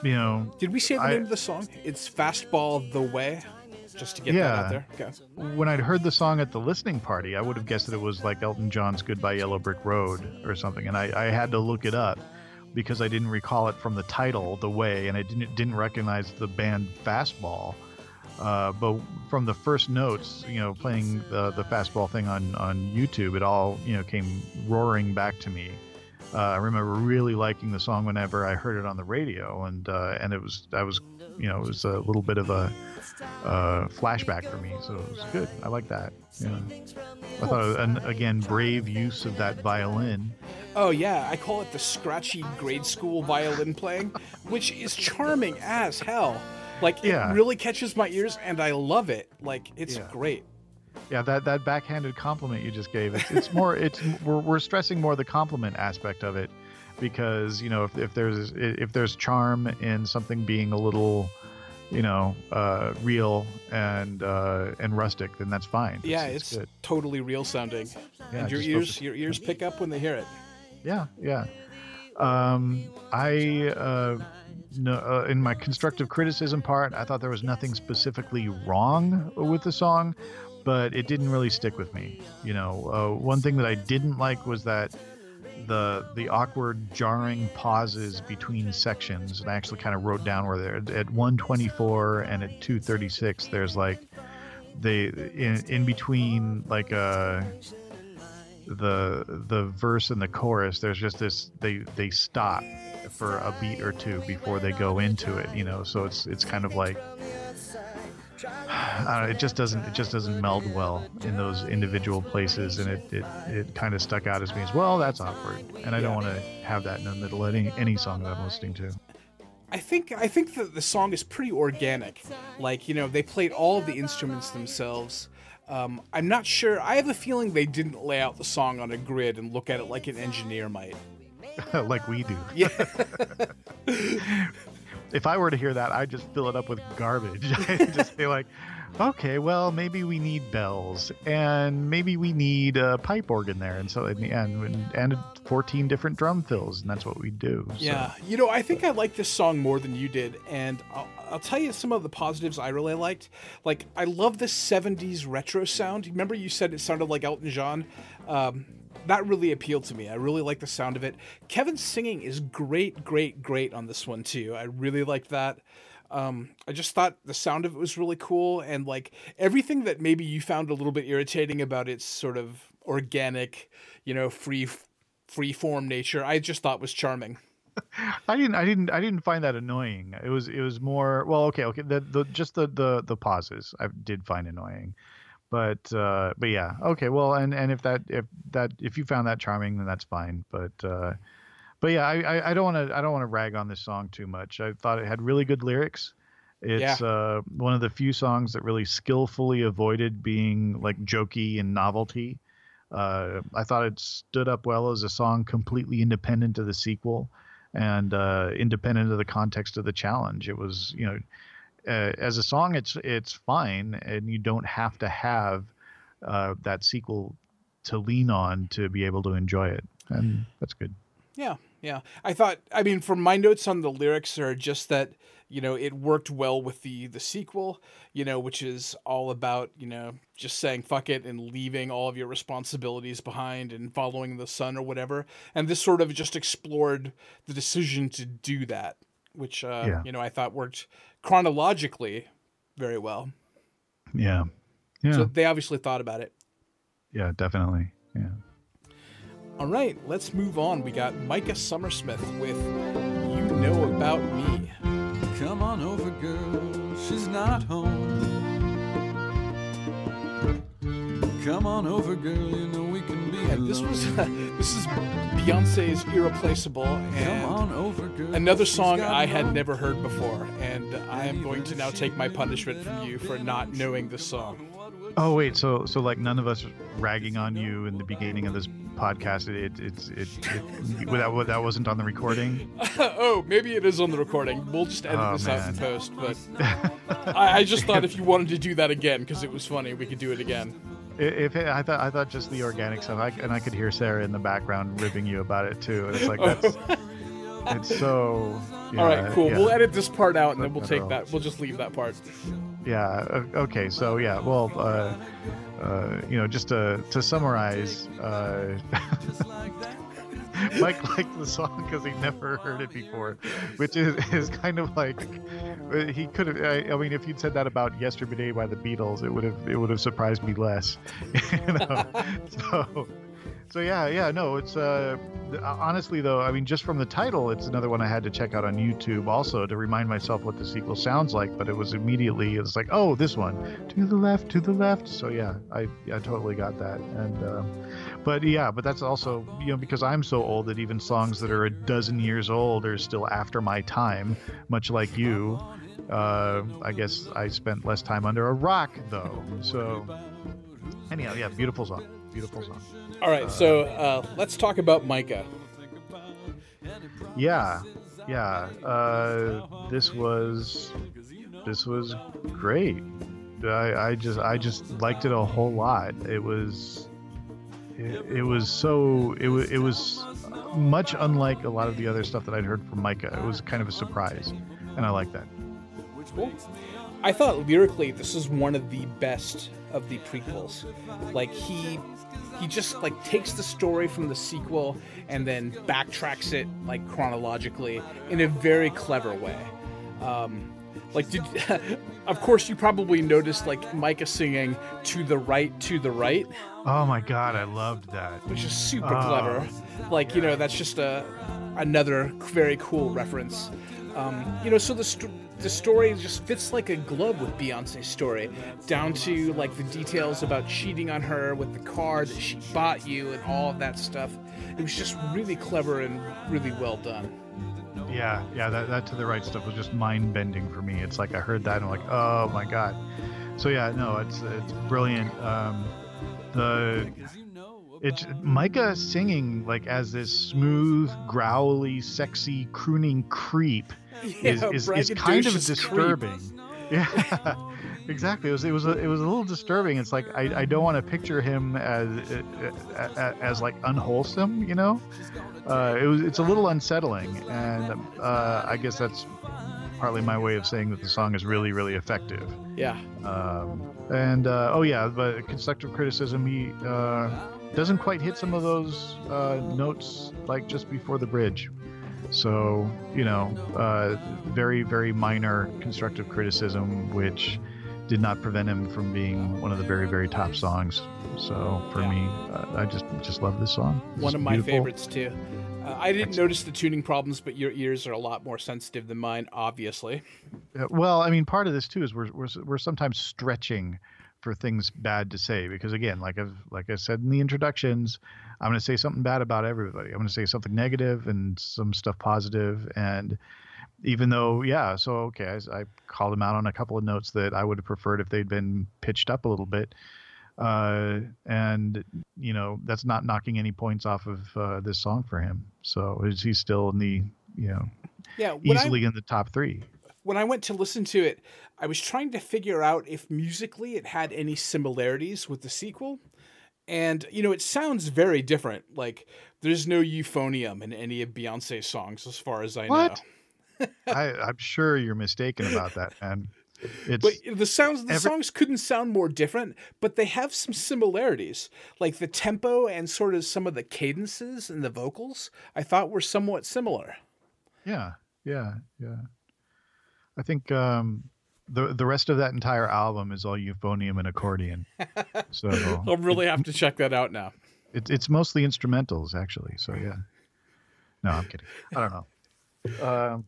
you know, Did we say the I- name of the song? It's Fastball the Way, just to get that out there. Okay. when I'd heard the song at the listening party, I would have guessed that it was like Elton John's "Goodbye Yellow Brick Road" or something, and I, I had to look it up because I didn't recall it from the title, "The Way," and I didn't didn't recognize the band Fastball. Uh, but from the first notes, you know, playing the the fastball thing on on YouTube, it all you know came roaring back to me. Uh, I remember really liking the song whenever I heard it on the radio, and uh, and it was I was you know it was a little bit of a uh, flashback for me, so it was good. I like that. Yeah. I thought, and again, brave use of that violin. Oh yeah, I call it the scratchy grade school violin playing, which is charming as hell. Like it Yeah. really catches my ears, and I love it. Like it's Yeah. great. Yeah, that that backhanded compliment you just gave. It's, it's more. It's we're, we're stressing more the compliment aspect of it, because you know if, if there's if there's charm in something being a little, you know, uh, real and uh, and rustic, then that's fine. Yeah, it's, good. totally real sounding, Yeah, and your ears focus- your ears pick up when they hear it. Yeah, yeah. Um, I uh, no, uh, in my constructive criticism part, I thought there was nothing specifically wrong with the song, but it didn't really stick with me. You know, uh, one thing that I didn't like was that the the awkward, jarring pauses between sections. And I actually kind of wrote down where they're at 124 and at 236. There's like they in in between like uh the the verse and the chorus there's just this they they stop for a beat or two before they go into it you know so it's it's kind of like know, it just doesn't it just doesn't meld well in those individual places and it it, it kind of stuck out as me as well that's awkward and I don't want to have that in the middle of any, any song that I'm listening to I think I think that the song is pretty organic. Like you know, they played all of the instruments themselves. Um, I'm not sure. I have a feeling they didn't lay out the song on a grid and look at it like an engineer might. like we do Yeah. if I were to hear that, I'd just fill it up with garbage. I'd just be like, okay, well, maybe we need bells, and maybe we need a pipe organ there, and so and and, and 14 different drum fills, and that's what we do. So, Yeah, you know, I think I like this song more than you did, and I'll, I'll tell you some of the positives I really liked. Like, I love this '70s retro sound. Remember, you said it sounded like Elton John. Um, that really appealed to me. I really like the sound of it. Kevin's singing is great, great, great on this one too. I really like that. Um, I just thought the sound of it was really cool, and like everything that maybe you found a little bit irritating about its sort of organic, you know, free free form nature, I just thought was charming. I didn't, I didn't, I didn't find that annoying. It was, it was more well, okay, okay. The, the just the the the pauses I did find annoying, but uh, but yeah, okay, well, and and if that if that if you found that charming, then that's fine. But uh, but yeah, I, I, don't want to I don't want to rag on this song too much. I thought it had really good lyrics. It's uh, one of the few songs that really skillfully avoided being like jokey and novelty. Uh, I thought it stood up well as a song completely independent of the sequel and uh, independent of the context of the challenge. It was, you know, uh, as a song, it's it's fine, and you don't have to have uh, that sequel to lean on to be able to enjoy it, and that's good. Yeah, yeah. I thought. I mean, for my notes on the lyrics are just that you know it worked well with the the sequel. You know, which is all about you know just saying fuck it and leaving all of your responsibilities behind and following the sun or whatever. And this sort of just explored the decision to do that, which uh, Yeah. you know I thought worked chronologically very well. Yeah, yeah, So they obviously thought about it. yeah, definitely. Yeah. All right, let's move on. We got Micah Summersmith with "You Know About Me." Come on over, girl, she's not home. Come on over, girl, you know we can be Yeah, this was alone. this is Beyonce's "Irreplaceable" Come and on over, girl. another song I had never heard before, and I am going to now take my punishment from you for not knowing this song. Oh wait, so so like none of us ragging on you in the beginning of this podcast. It it's it, it, that that wasn't on the recording. oh, maybe it is on the recording. We'll just edit Oh, this out in post. But I, I just thought if you wanted to do that again because it was funny, we could do it again. I- If it, I thought I thought just the organic stuff, I, and I could hear Sarah in the background ribbing you about it too. And it's like that's it's so. Yeah, All right, cool. yeah. We'll edit this part out, and then we'll take that. We'll just leave that part. Yeah. Okay. So yeah. Well, uh, uh, you know, just to to summarize, uh, Mike liked the song because he never heard it before, which is, is kind of like he could have. I, I mean, if you'd said that about "Yesterday" by the Beatles, it would have it would have surprised me less. you know? so. So yeah, yeah, no, it's uh honestly though, I mean just from the title, it's another one I had to check out on YouTube also to remind myself what the sequel sounds like, but it was immediately it's like, "Oh, this one. To the left, to the left." So yeah, I I totally got that. And um but yeah, but that's also, you know, because I'm so old that even songs that are a dozen years old are still after my time, much like you. Uh, I guess I spent less time under a rock though. So anyhow, yeah, beautiful song. Beautiful song. All right, so uh, let's talk about Micah. Yeah, yeah. Uh, this was this was great. I, I just I just liked it a whole lot. It was it, was so it was it was much unlike a lot of the other stuff that I'd heard from Micah. It was kind of a surprise, and I like that. Cool. I thought lyrically this is one of the best of the prequels. Like he he just like takes the story from the sequel and then backtracks it like chronologically in a very clever way. Um, like did of course you probably noticed like Micah singing to the right to the right Oh my god, I loved that. which is super Oh, clever. Like you know, that's just a another very cool reference. Um, you know, so the st- the story just fits like a glove with Beyonce's story, down to like the details about cheating on her with the car that she bought you and all of that stuff. It was just really clever and really well done. Yeah, yeah, that, that to the right stuff was just mind bending for me. It's like I heard that and I'm like, oh my god. So yeah, no, it's it's brilliant. Um, the it's Micah singing like as this smooth, growly, sexy, crooning creep is, Yeah, is, is kind of braggadocious creep. disturbing. Yeah, exactly. It was it was a, it was a little disturbing. It's like I, I don't want to picture him as as, as like unwholesome, you know. Uh, it was it's a little unsettling, and uh, I guess that's partly my way of saying that the song is really really effective. Yeah. Um, and uh, oh yeah, but constructive criticism, he uh, doesn't quite hit some of those uh, notes like just before the bridge. So you know, uh, very very minor constructive criticism, which did not prevent him from being one of the very very top songs. So for Yeah. me, uh, I just just love this song. It's One of my beautiful. favorites too. Uh, I didn't notice the tuning problems, but your ears are a lot more sensitive than mine, obviously. Well, I mean, part of this too is we're we're, we're sometimes stretching for things bad to say because again, like I've like I said in the introductions, I'm going to say something bad about everybody. I'm going to say something negative and some stuff positive and even though yeah so okay I, I called them out on a couple of notes that i would have preferred if they'd been pitched up a little bit uh, and you know that's not knocking any points off of uh, this song for him so is he still in the you know Yeah, when I- easily in the top three when I went to listen to it, I was trying to figure out if musically it had any similarities with the sequel. And, you know, it sounds very different. Like, there's no euphonium in any of Beyonce's songs, as far as I What? know. I, i'm sure you're mistaken about that man it's But the sounds, the every- songs couldn't sound more different, but they have some similarities. Like the tempo and sort of some of the cadences and the vocals, I thought were somewhat similar. Yeah, yeah, yeah. I think um, the the rest of that entire album is all euphonium and accordion. So I'll really have to check that out now. it's it's mostly instrumentals actually. So yeah. No, I'm kidding. I don't know. Um,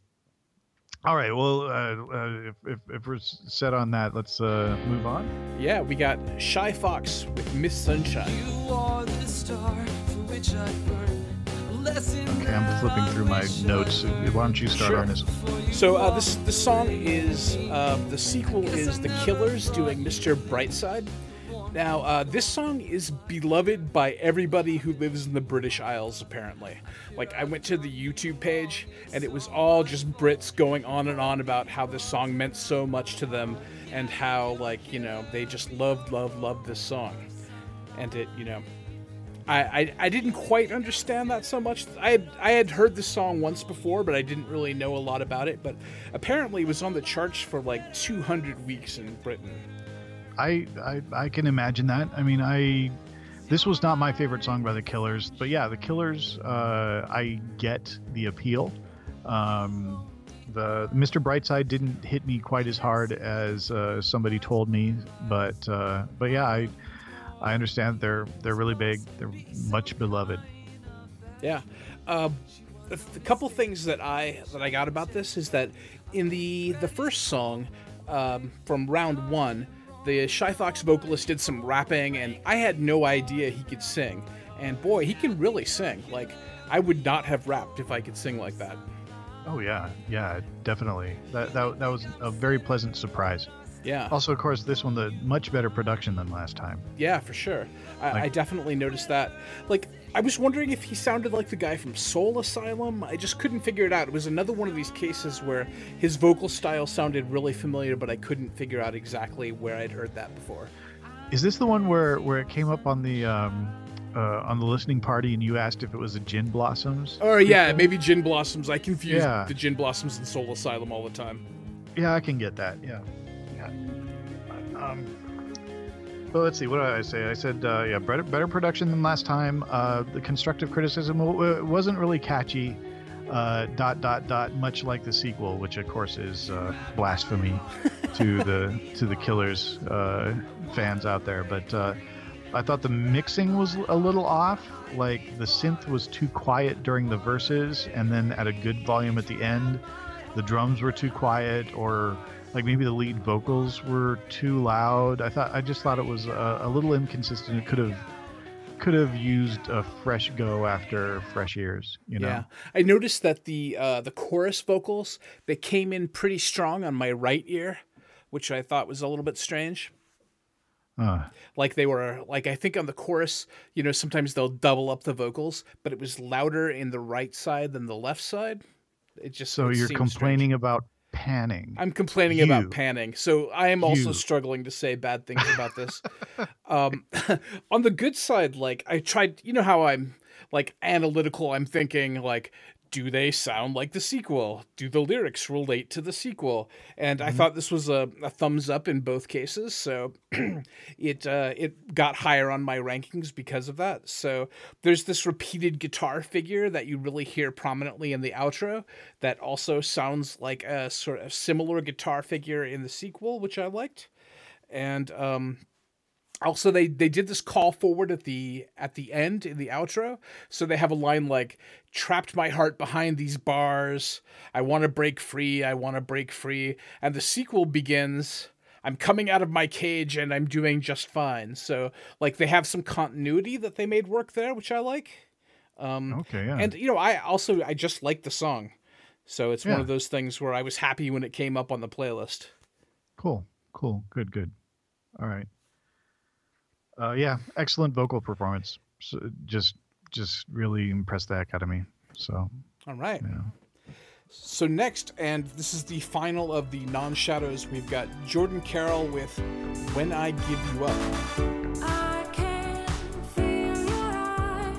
all right. Well, uh, uh, if, if if we're set on that, let's uh, move on. Yeah, we got Shy Fox with Miss Sunshine. You are the star for which I burn. Okay, I'm flipping through my notes. Why don't you start Sure. on this? So uh, this this song is um, the sequel is The Killers doing Mr. Brightside. Now uh, this song is beloved by everybody who lives in the British Isles. Apparently, like I went to the YouTube page and it was all just Brits going on and on about how this song meant so much to them and how like you know they just loved loved loved this song, and it you know I, I, I didn't quite understand that so much. I had, I had heard this song once before, but I didn't really know a lot about it. But apparently, it was on the charts for like 200 weeks in Britain. I, I I can imagine that. I mean, I this was not my favorite song by the Killers, but yeah, the Killers. Uh, I get the appeal. Um, the Mr. Brightside didn't hit me quite as hard as uh, somebody told me, but uh, but yeah, I I understand they're they're really big. They're much beloved. Yeah. Um, a, couple things that I that I got about this is that in the the first song um, from round one, the Shy Fox vocalist did some rapping, and I had no idea he could sing. And boy, he can really sing. Like I would not have rapped if I could sing like that. Oh yeah, yeah, definitely. That that, that was a very pleasant surprise. Yeah. Also, of course, this one the much better production than last time. Yeah, for sure. I, I definitely noticed that. Like, I was wondering if he sounded like the guy from Soul Asylum. I just couldn't figure it out. It was another one of these cases where his vocal style sounded really familiar, but I couldn't figure out exactly where I'd heard that before. Is this the one where where it came up on the um, uh, on the listening party and you asked if it was the Gin Blossoms? Or yeah, maybe Gin Blossoms. I confuse Yeah. the Gin Blossoms and Soul Asylum all the time. Yeah, I can get that. Yeah. Yeah. Um, well, let's see. What did I say? I said, uh, yeah, better, better production than last time. Uh, the constructive criticism w- wasn't really catchy. Uh, dot dot dot. Much like the sequel, which of course is uh, blasphemy to the to the Killers uh, fans out there. But uh, I thought the mixing was a little off. Like the synth was too quiet during the verses, and then at a good volume at the end. The drums were too quiet, or like maybe the lead vocals were too loud. I thought I just thought it was a, a little inconsistent. It could have could have used a fresh go after fresh ears. You know. Yeah, I noticed that the uh, the chorus vocals they came in pretty strong on my right ear, which I thought was a little bit strange. Uh, like they were like I think on the chorus, you know, sometimes they'll double up the vocals, but it was louder in the right side than the left side. It just so it you're seemed strange. complaining about panning. I'm complaining You. about panning. So I am also You. struggling to say bad things about this. um, on the good side, like I tried, you know how I'm like analytical. I'm thinking like, do they sound like the sequel? Do the lyrics relate to the sequel? And I thought this was a, a thumbs up in both cases. So it uh, it got higher on my rankings because of that. So there's this repeated guitar figure that you really hear prominently in the outro that also sounds like a sort of similar guitar figure in the sequel, which I liked. And um, also they they did this call forward at the at the end in the outro so they have a line like trapped my heart behind these bars i want to break free i want to break free and the sequel begins I'm coming out of my cage and I'm doing just fine. So like they have some continuity that they made work there, which I like. Um, Okay, yeah. And you know, I also I just like the song, so it's one of those things where I was happy when it came up on the playlist. Cool, cool, good, good. All right. Uh, yeah, excellent vocal performance. So just, just really impressed the heck out of me. So, All right. yeah. So next, and this is the final of the non-shadows, we've got Jordan Carroll with "When I Give You Up." I can feel your eyes.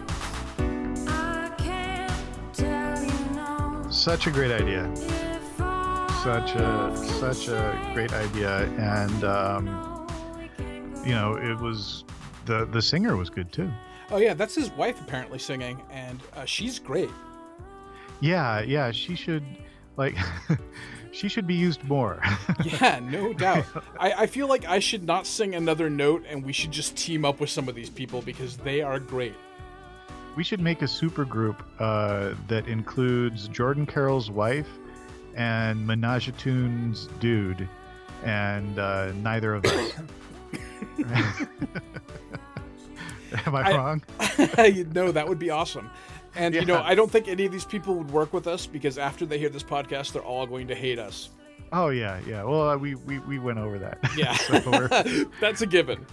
I can tell you no. such a great idea. Such a, such a great idea, and um, you know, it was the the singer was good too. Oh yeah, that's his wife apparently singing, and uh, she's great. Yeah, yeah, she should like, she should be used more. Yeah, no doubt. I, I feel like I should not sing another note, and we should just team up with some of these people because they are great. We should make a super group uh, that includes Jordan Carroll's wife and Menage a Tune's dude, and uh, neither of us. Am I, I- wrong? no, that would be awesome. And you know, I don't think any of these people would work with us because after they hear this podcast, they're all going to hate us. Oh yeah, yeah. Well, uh, we, we we went over that. Yeah, that's a given.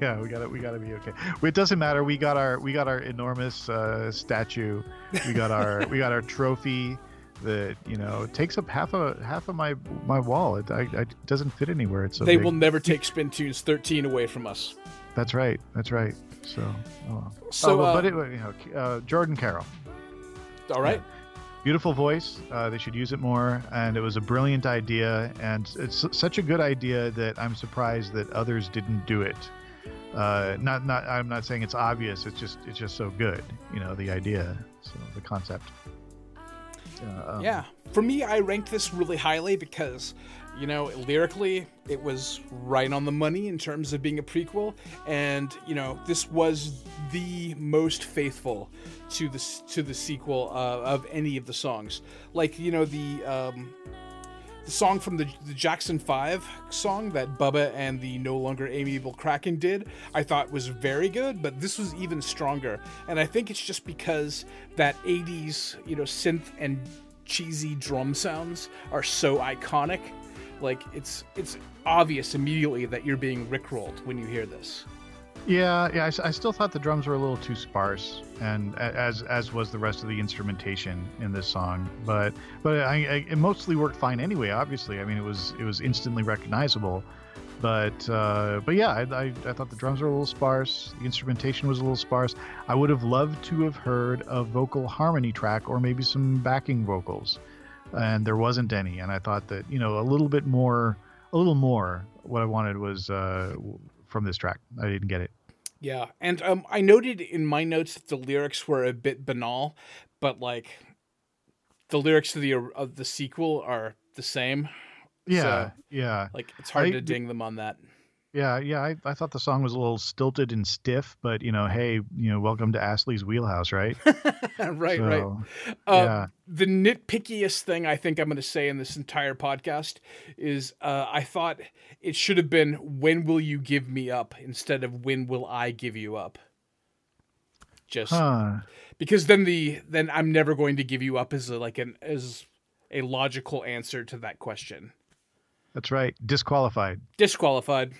yeah, we got to we got to be okay. It doesn't matter. We got our we got our enormous uh, statue. We got our we got our trophy that you know takes up half of half of my my wall. It, I, I, it doesn't fit anywhere. It's so they big. will never take Spin Tunes 13 away from us. That's right. That's right. So, oh. So, Oh, well, uh, but it, you know, uh, Jordan Carroll, All right. beautiful voice. Uh, they should use it more, and it was a brilliant idea, and it's such a good idea that I'm surprised that others didn't do it. Uh, not, not. I'm not saying it's obvious. It's just, it's just so good. You know, the idea, so the concept. Uh, um, Yeah. For me, I ranked this really highly because, you know, lyrically, it was right on the money in terms of being a prequel, and you know, this was the most faithful to the to the sequel uh, of any of the songs. Like, you know, the um, the song from the, the Jackson 5 song that Bubba and the no longer amiable Kraken did, I thought was very good, but this was even stronger. And I think it's just because that 80s, you know, synth and cheesy drum sounds are so iconic. Like it's it's obvious immediately that you're being rickrolled when you hear this. Yeah, yeah. I, I still thought the drums were a little too sparse, and as as was the rest of the instrumentation in this song. But but I, I it mostly worked fine anyway. Obviously, I mean it was it was instantly recognizable. But uh, but yeah, I, I, thought the drums were a little sparse. The instrumentation was a little sparse. I would have loved to have heard a vocal harmony track or maybe some backing vocals, and there wasn't any. And I thought that you know a little bit more, a little more. What I wanted was uh, from this track. I didn't get it. Yeah, and um, I noted in my notes that the lyrics were a bit banal, but like the lyrics to the of the sequel are the same. Yeah, So, yeah, like it's hard I- to ding them on that. Yeah, yeah. I, I thought the song was a little stilted and stiff, but you know, hey, you know, welcome to Astley's wheelhouse, right? right, right. Uh, yeah. The nitpickiest thing I think I'm going to say in this entire podcast is uh, I thought it should have been "When will you give me up?" instead of "When will I give you up?" Just Huh. because then the then I'm never going to give you up is a, like an as a logical answer to that question. That's right. Disqualified. Disqualified.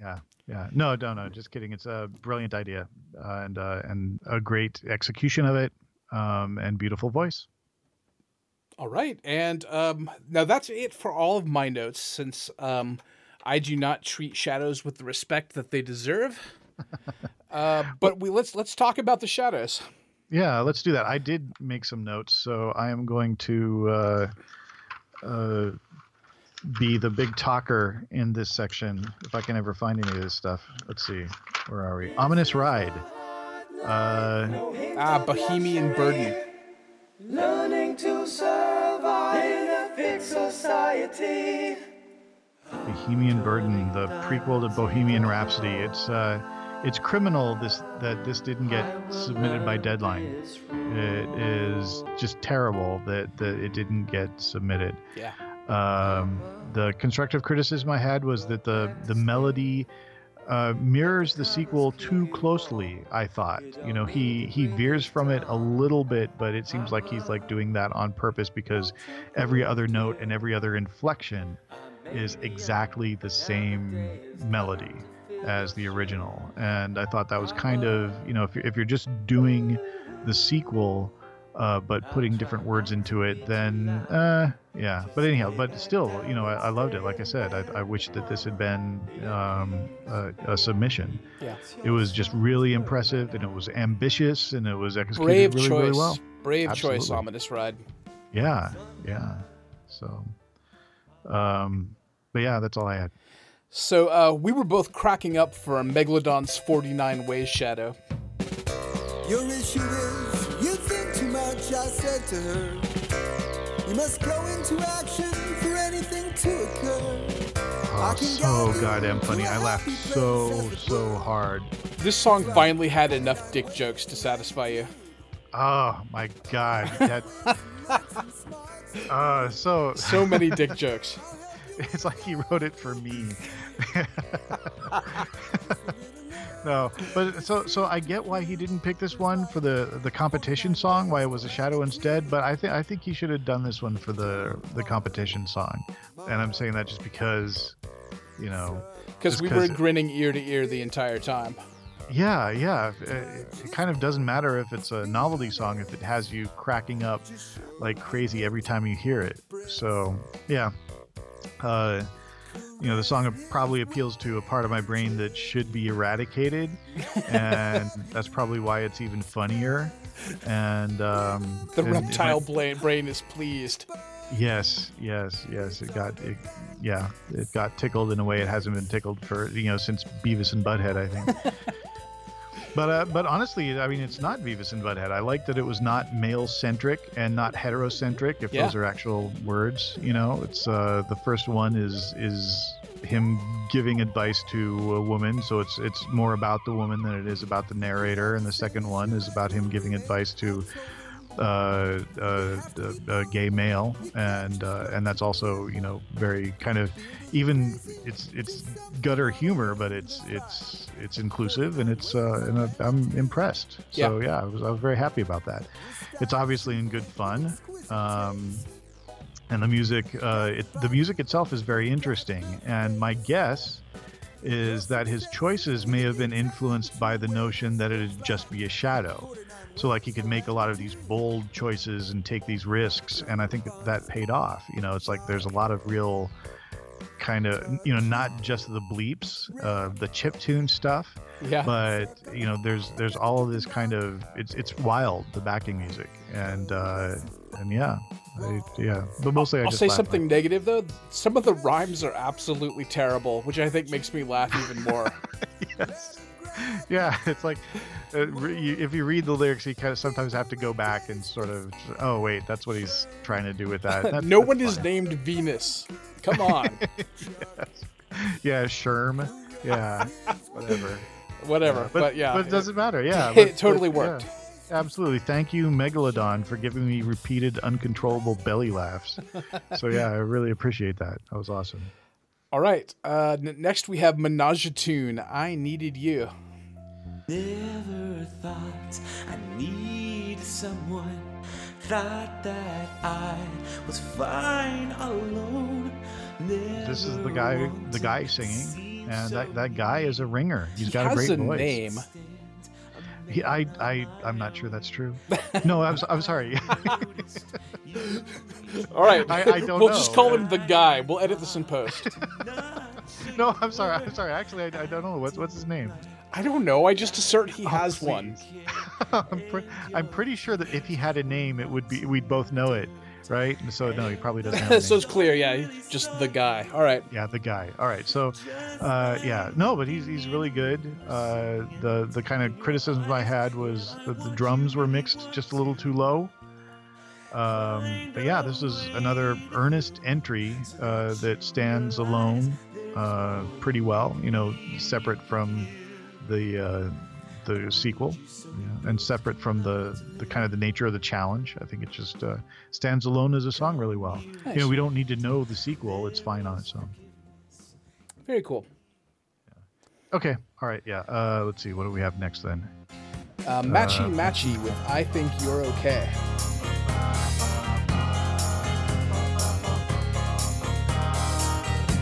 Yeah, yeah. No, no, no. Just kidding. It's a brilliant idea, uh, and uh, and a great execution of it, um, and beautiful voice. All right, and um, now that's it for all of my notes. Since um, I do not treat shadows with the respect that they deserve, uh, but we let's let's talk about the shadows. Yeah, let's do that. I did make some notes, so I am going to uh, uh, be the big talker in this section if I can ever find any of this stuff. Let's see, where are we? Ominous ride. Uh, Ah, Bohemian Burden. Learning to survive in a fixed society. Bohemian Burden, the prequel to Bohemian Rhapsody. It's uh, it's criminal this that this didn't get submitted by deadline. It is just terrible that that it didn't get submitted. Yeah. Um, the constructive criticism I had was that the the melody uh, mirrors the sequel too closely. I thought, you know, he he veers from it a little bit, but it seems like he's like doing that on purpose because every other note and every other inflection is exactly the same melody as the original. And I thought that was kind of, you know, if you're, if you're just doing the sequel, uh, but putting different words into it, then, uh, yeah. But anyhow, but still, you know, I, I loved it. Like I said, I, I wish that this had been um, a, a submission. Yeah. It was just really impressive, and it was ambitious, and it was executed Brave really, choice. really well. Brave choice, Absolutely. Ominous Ride. Yeah, yeah. So, um, but yeah, that's all I had. So uh, we were both cracking up for Megalodon's 49 Ways Shadow. Your issue is I said to her. You must go into action for anything to occur. Oh, so goddamn funny. I laughed so, so hard. This song finally had enough dick jokes to satisfy you. Oh my god. That uh so So many dick jokes. It's like he wrote it for me. no, but so so I get why he didn't pick this one for the the competition song, why it was a shadow instead. But I think I think he should have done this one for the the competition song, and I'm saying that just because, you know, Because we were grinning ear to ear the entire time. Yeah, yeah. It, it kind of doesn't matter if it's a novelty song if it has you cracking up like crazy every time you hear it. So, yeah. Uh, you know, the song probably appeals to a part of my brain that should be eradicated, and that's probably why it's even funnier. And um, The and reptile bla- brain is pleased. Yes, yes, yes. It got, it, yeah, it got tickled in a way it hasn't been tickled for you know since Beavis and Butthead, I think. but uh, but honestly, I mean, it's not Beavis and Butthead. I like that it was not male centric and not heterocentric. If Yeah. those are actual words, you know, it's uh, the first one is is him giving advice to a woman, so it's it's more about the woman than it is about the narrator, and the second one is about him giving advice to uh, uh, gay male, and uh, and that's also you know very kind of even it's it's gutter humor, but it's it's it's inclusive and it's uh, and I'm impressed. So yeah. I was I was very happy about that. It's obviously in good fun. Um, and the music, uh, it, the music itself is very interesting. And my guess is that his choices may have been influenced by the notion that it'd just be a shadow. So like he could make a lot of these bold choices and take these risks, and I think that, that paid off. You know, it's like there's a lot of real kind of you know not just the bleeps, uh, the chip tune stuff, Yeah. but you know there's there's all of this kind of it's it's wild the backing music and uh, and yeah I, yeah but mostly I I'll just say something negative though. Some of the rhymes are absolutely terrible, which I think makes me laugh even more. yes. Yeah, it's like uh, re- if you read the lyrics, you kind of sometimes have to go back and sort of, oh wait, that's what he's trying to do with that. That- no that's one is named Venus. Come on. Yeah, Sherm. Yeah, whatever. Whatever, but yeah, but it doesn't matter. Yeah, it but- totally but, yeah. worked. Absolutely. Thank you, Megalodon, for giving me repeated, uncontrollable belly laughs. so yeah, I really appreciate that. That was awesome. All right. Uh, n- next we have Menage Tune. I needed you. Never thought I needed someone. Thought that I was fine alone. This is the guy, the guy singing, and that, that guy is a ringer. He's He got a has great a voice. name. He, I, I, I'm not sure that's true. No, I'm, s- I'm sorry. All right. I, I don't we'll know. just call him the guy. We'll edit this in post. No, I'm sorry. I'm sorry. Actually, I, I don't know. What's, what's his name? I don't know. I just assert he Oh, has one. I'm, pre- I'm pretty sure that if he had a name, it would be we'd both know it, right? So no, he probably doesn't have a name. so it's clear. Yeah, just the guy. All right. Yeah, the guy. All right. So, uh, yeah, no, but he's he's really good. Uh, the the kind of criticisms I had was that the drums were mixed just a little too low. Um, but yeah, this is another earnest entry uh, that stands alone uh, pretty well. You know, separate from the uh, the sequel, yeah, and separate from the the kind of the nature of the challenge. I think it just uh, stands alone as a song really well. You know, we don't need to know the sequel; it's fine on its own. Very cool. Okay, all right, yeah. Uh, let's see, what do we have next then? Uh, matchy Uh, matchy with I think you're okay.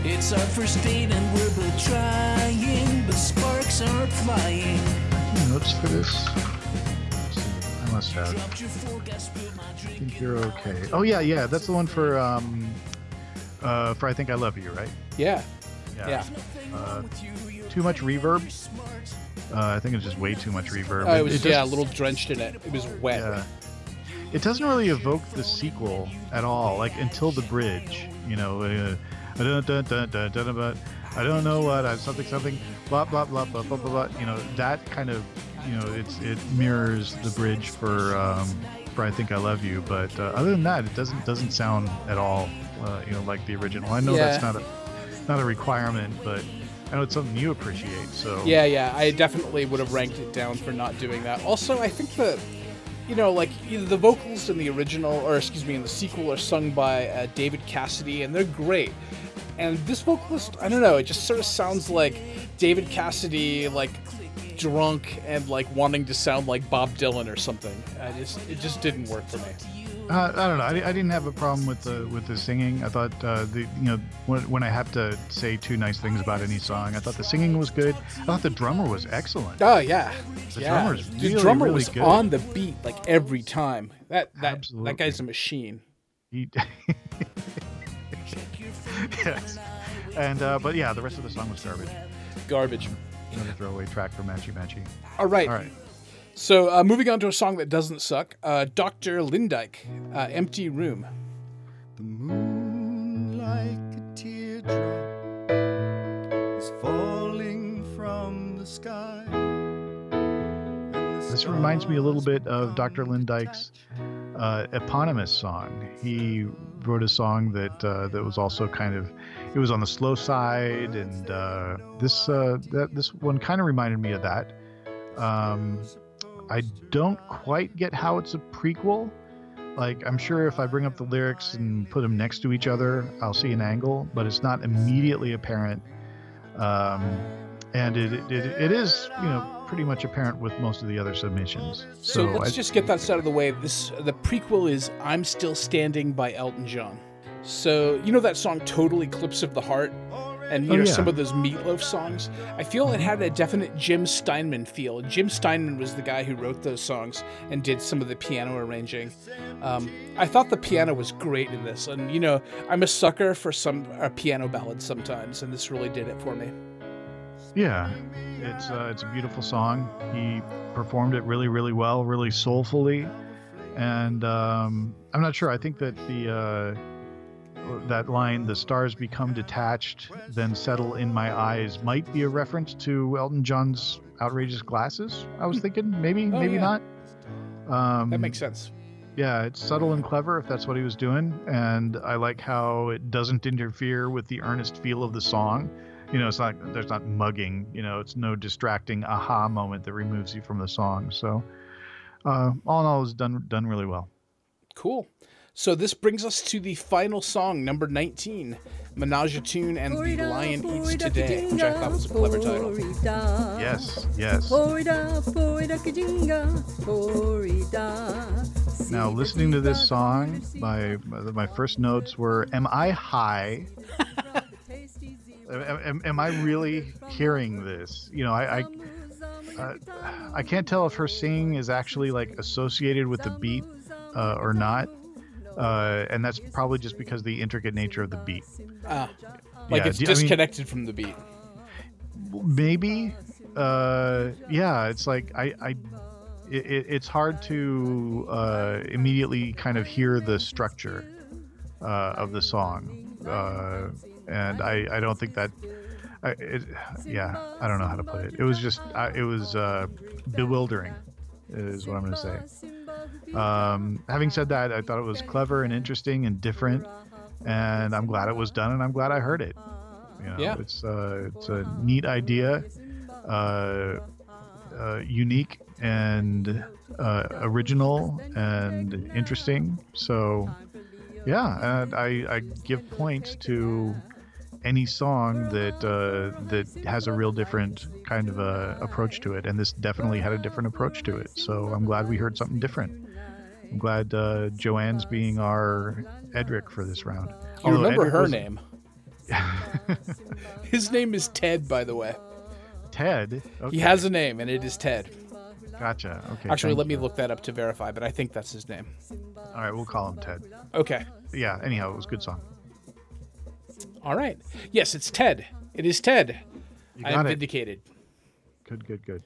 It's our first date and we're both trying, but sparks aren't flying. Notes for this? I must have. I think you're okay. Oh yeah, yeah. That's the one for um, uh, for I think I love you, right? Yeah. Yeah. Yeah. Uh, too much reverb. Uh, I think it's just way too much reverb. Oh, it was just- yeah, a little drenched in it. It was wet. Yeah. It doesn't really evoke the sequel at all, like until the bridge. You know, uh, dun, dun, dun, dun, dun, but I don't know what I something something blah blah blah blah blah blah. blah. You know that kind of you know it's it mirrors the bridge for um, for I think I love you. But uh, other than that, it doesn't doesn't sound at all uh, you know like the original. I know that's not a not a requirement, but I know it's something you appreciate. So Yeah, yeah. I definitely would have ranked it down for not doing that. Also, I think that, you know, like either the vocals in the original, or excuse me, in the sequel, are sung by uh, David Cassidy, and they're great. And this vocalist, I don't know, it just sort of sounds like David Cassidy, like drunk and like wanting to sound like Bob Dylan or something. I just, it just didn't work for me. Uh, I don't know. I, I didn't have a problem with the with the singing. I thought uh, the you know when, when I have to say two nice things about any song, I thought the singing was good. I thought the drummer was excellent. Oh yeah, The yeah. drummer's the really, the drummer really was good. on the beat like every time. That that Absolutely. that guy's a machine. He, yes. And uh, but yeah, the rest of the song was garbage. Garbage. Another throwaway track for Matchy Matchy. All right. All right. So uh, moving on to a song that doesn't suck. Uh, Dr. Lindyke, uh, "Empty Room." The moon like a teardrop is falling from the sky. This reminds me a little bit of Dr. Lindyke's uh, eponymous song. He wrote a song that uh, that was also kind of it was on the slow side, and uh, this uh, that this one kind of reminded me of that. Um, I don't quite get how it's a prequel. Like I'm sure if I bring up the lyrics and put them next to each other, I'll see an angle, but it's not immediately apparent. Um, and it, it it is you know pretty much apparent with most of the other submissions. So, let's I- just get that out of the way. This the prequel is "I'm Still Standing" by Elton John. So you know that song "Total Eclipse of the Heart," and you Oh, know yeah. some of those Meatloaf songs. I feel it had a definite Jim Steinman feel. Jim Steinman was the guy who wrote those songs and did some of the piano arranging. Um, I thought the piano was great in this, and you know I'm a sucker for some uh, piano ballads sometimes, and this really did it for me. Yeah, it's uh, it's a beautiful song. He performed it really, really well, really soulfully, and um, I'm not sure. I think that the uh, that line, "The stars become detached, then settle in my eyes," might be a reference to Elton John's "Outrageous Glasses." I was thinking maybe, Oh, maybe yeah. not. Um, That makes sense. yeah, it's subtle and clever if that's what he was doing, and I like how it doesn't interfere with the earnest feel of the song. You know, it's not there's not mugging. You know, it's no distracting aha moment that removes you from the song. So, uh, all in all, it's done done really well. Cool. So this brings us to the final song, number 19, Menage a Tune and the Lion Eats Today, which I thought was a clever title. Yes, yes. Now, listening to this song, my my first notes were, "Am I high? am, am- I really hearing this? You know, I I, uh, I can't tell if her singing is actually like associated with the beat uh, or not, uh, and that's probably just because the intricate nature of the beat. Ah, like Yeah, it's do- I mean- disconnected from the beat. maybe uh yeah it's like i i it, it- it's hard to uh immediately kind of hear the structure uh of the song uh and i i don't think that I, it, yeah i don't know how to put it it was just I, it was uh bewildering is what i'm gonna say um having said that i thought it was clever and interesting and different and i'm glad it was done and i'm glad i heard it you know, Yeah. it's uh, it's a neat idea. Uh, uh, unique and uh, original and interesting. So, yeah, and I, I give points to any song that uh, that has a real different kind of a approach to it, and this definitely had a different approach to it. So I'm glad we heard something different. I'm glad uh, Joanne's being our Edric for this round. You Although remember Edric her was- name? His name is Ted, by the way. Ted. Okay. He has a name, and it is Ted. Gotcha. Okay. Actually, let me look that up to verify, but I think that's his name. All right, we'll call him Ted. Okay. Yeah. Anyhow, it was a good song. All right. Yes, it's Ted. It is Ted. I am it. vindicated. Good. Good. Good.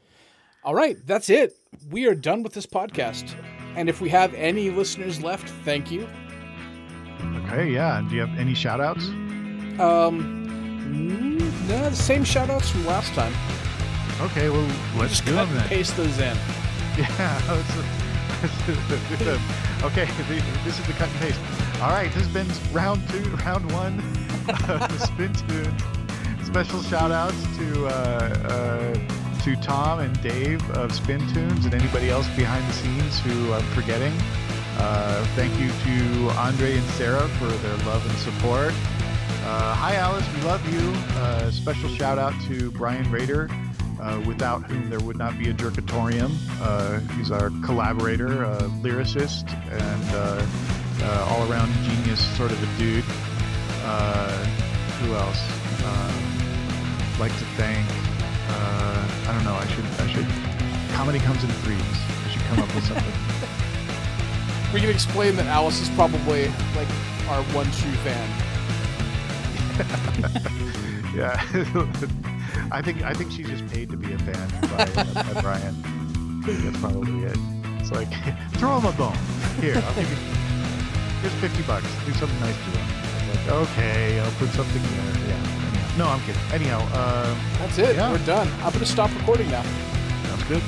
All right, that's it. We are done with this podcast. And if we have any listeners left, thank you. Okay. Yeah. Do you have any shout outs? Um, mm, no, the same shout outs from last time. Okay. Well, let's Just do cut them and then. paste those in. Yeah. let's- okay. This is the cut and paste. All right. This has been round two, round one Spin. Special shout outs to uh, uh, to Tom and Dave of Spin Tunes and anybody else behind the scenes who I'm forgetting. Uh, thank you to Andre and Sarah for their love and support. Uh, hi, Alice. We love you. Uh, special shout out to Brian Rader, uh, without whom there would not be a Jerkatorium. Uh, he's our collaborator, uh, lyricist, and uh, all around genius sort of a dude. Uh, who else? Um, like to thank. Uh, I don't know. I should. I should. Comedy comes in threes. I should come up with something. We can explain that Alice is probably like our one true fan. yeah. I think I think she's just paid to be a fan by, uh, by Brian. That's probably it. It's like throw him a bone. Here, I'll give you. Here's fifty bucks. Do something nice to him. Okay, I'll put something there. Yeah. No, I'm kidding. Anyhow, uh, That's it. Yeah. We're done. I'm gonna stop recording now. sounds good.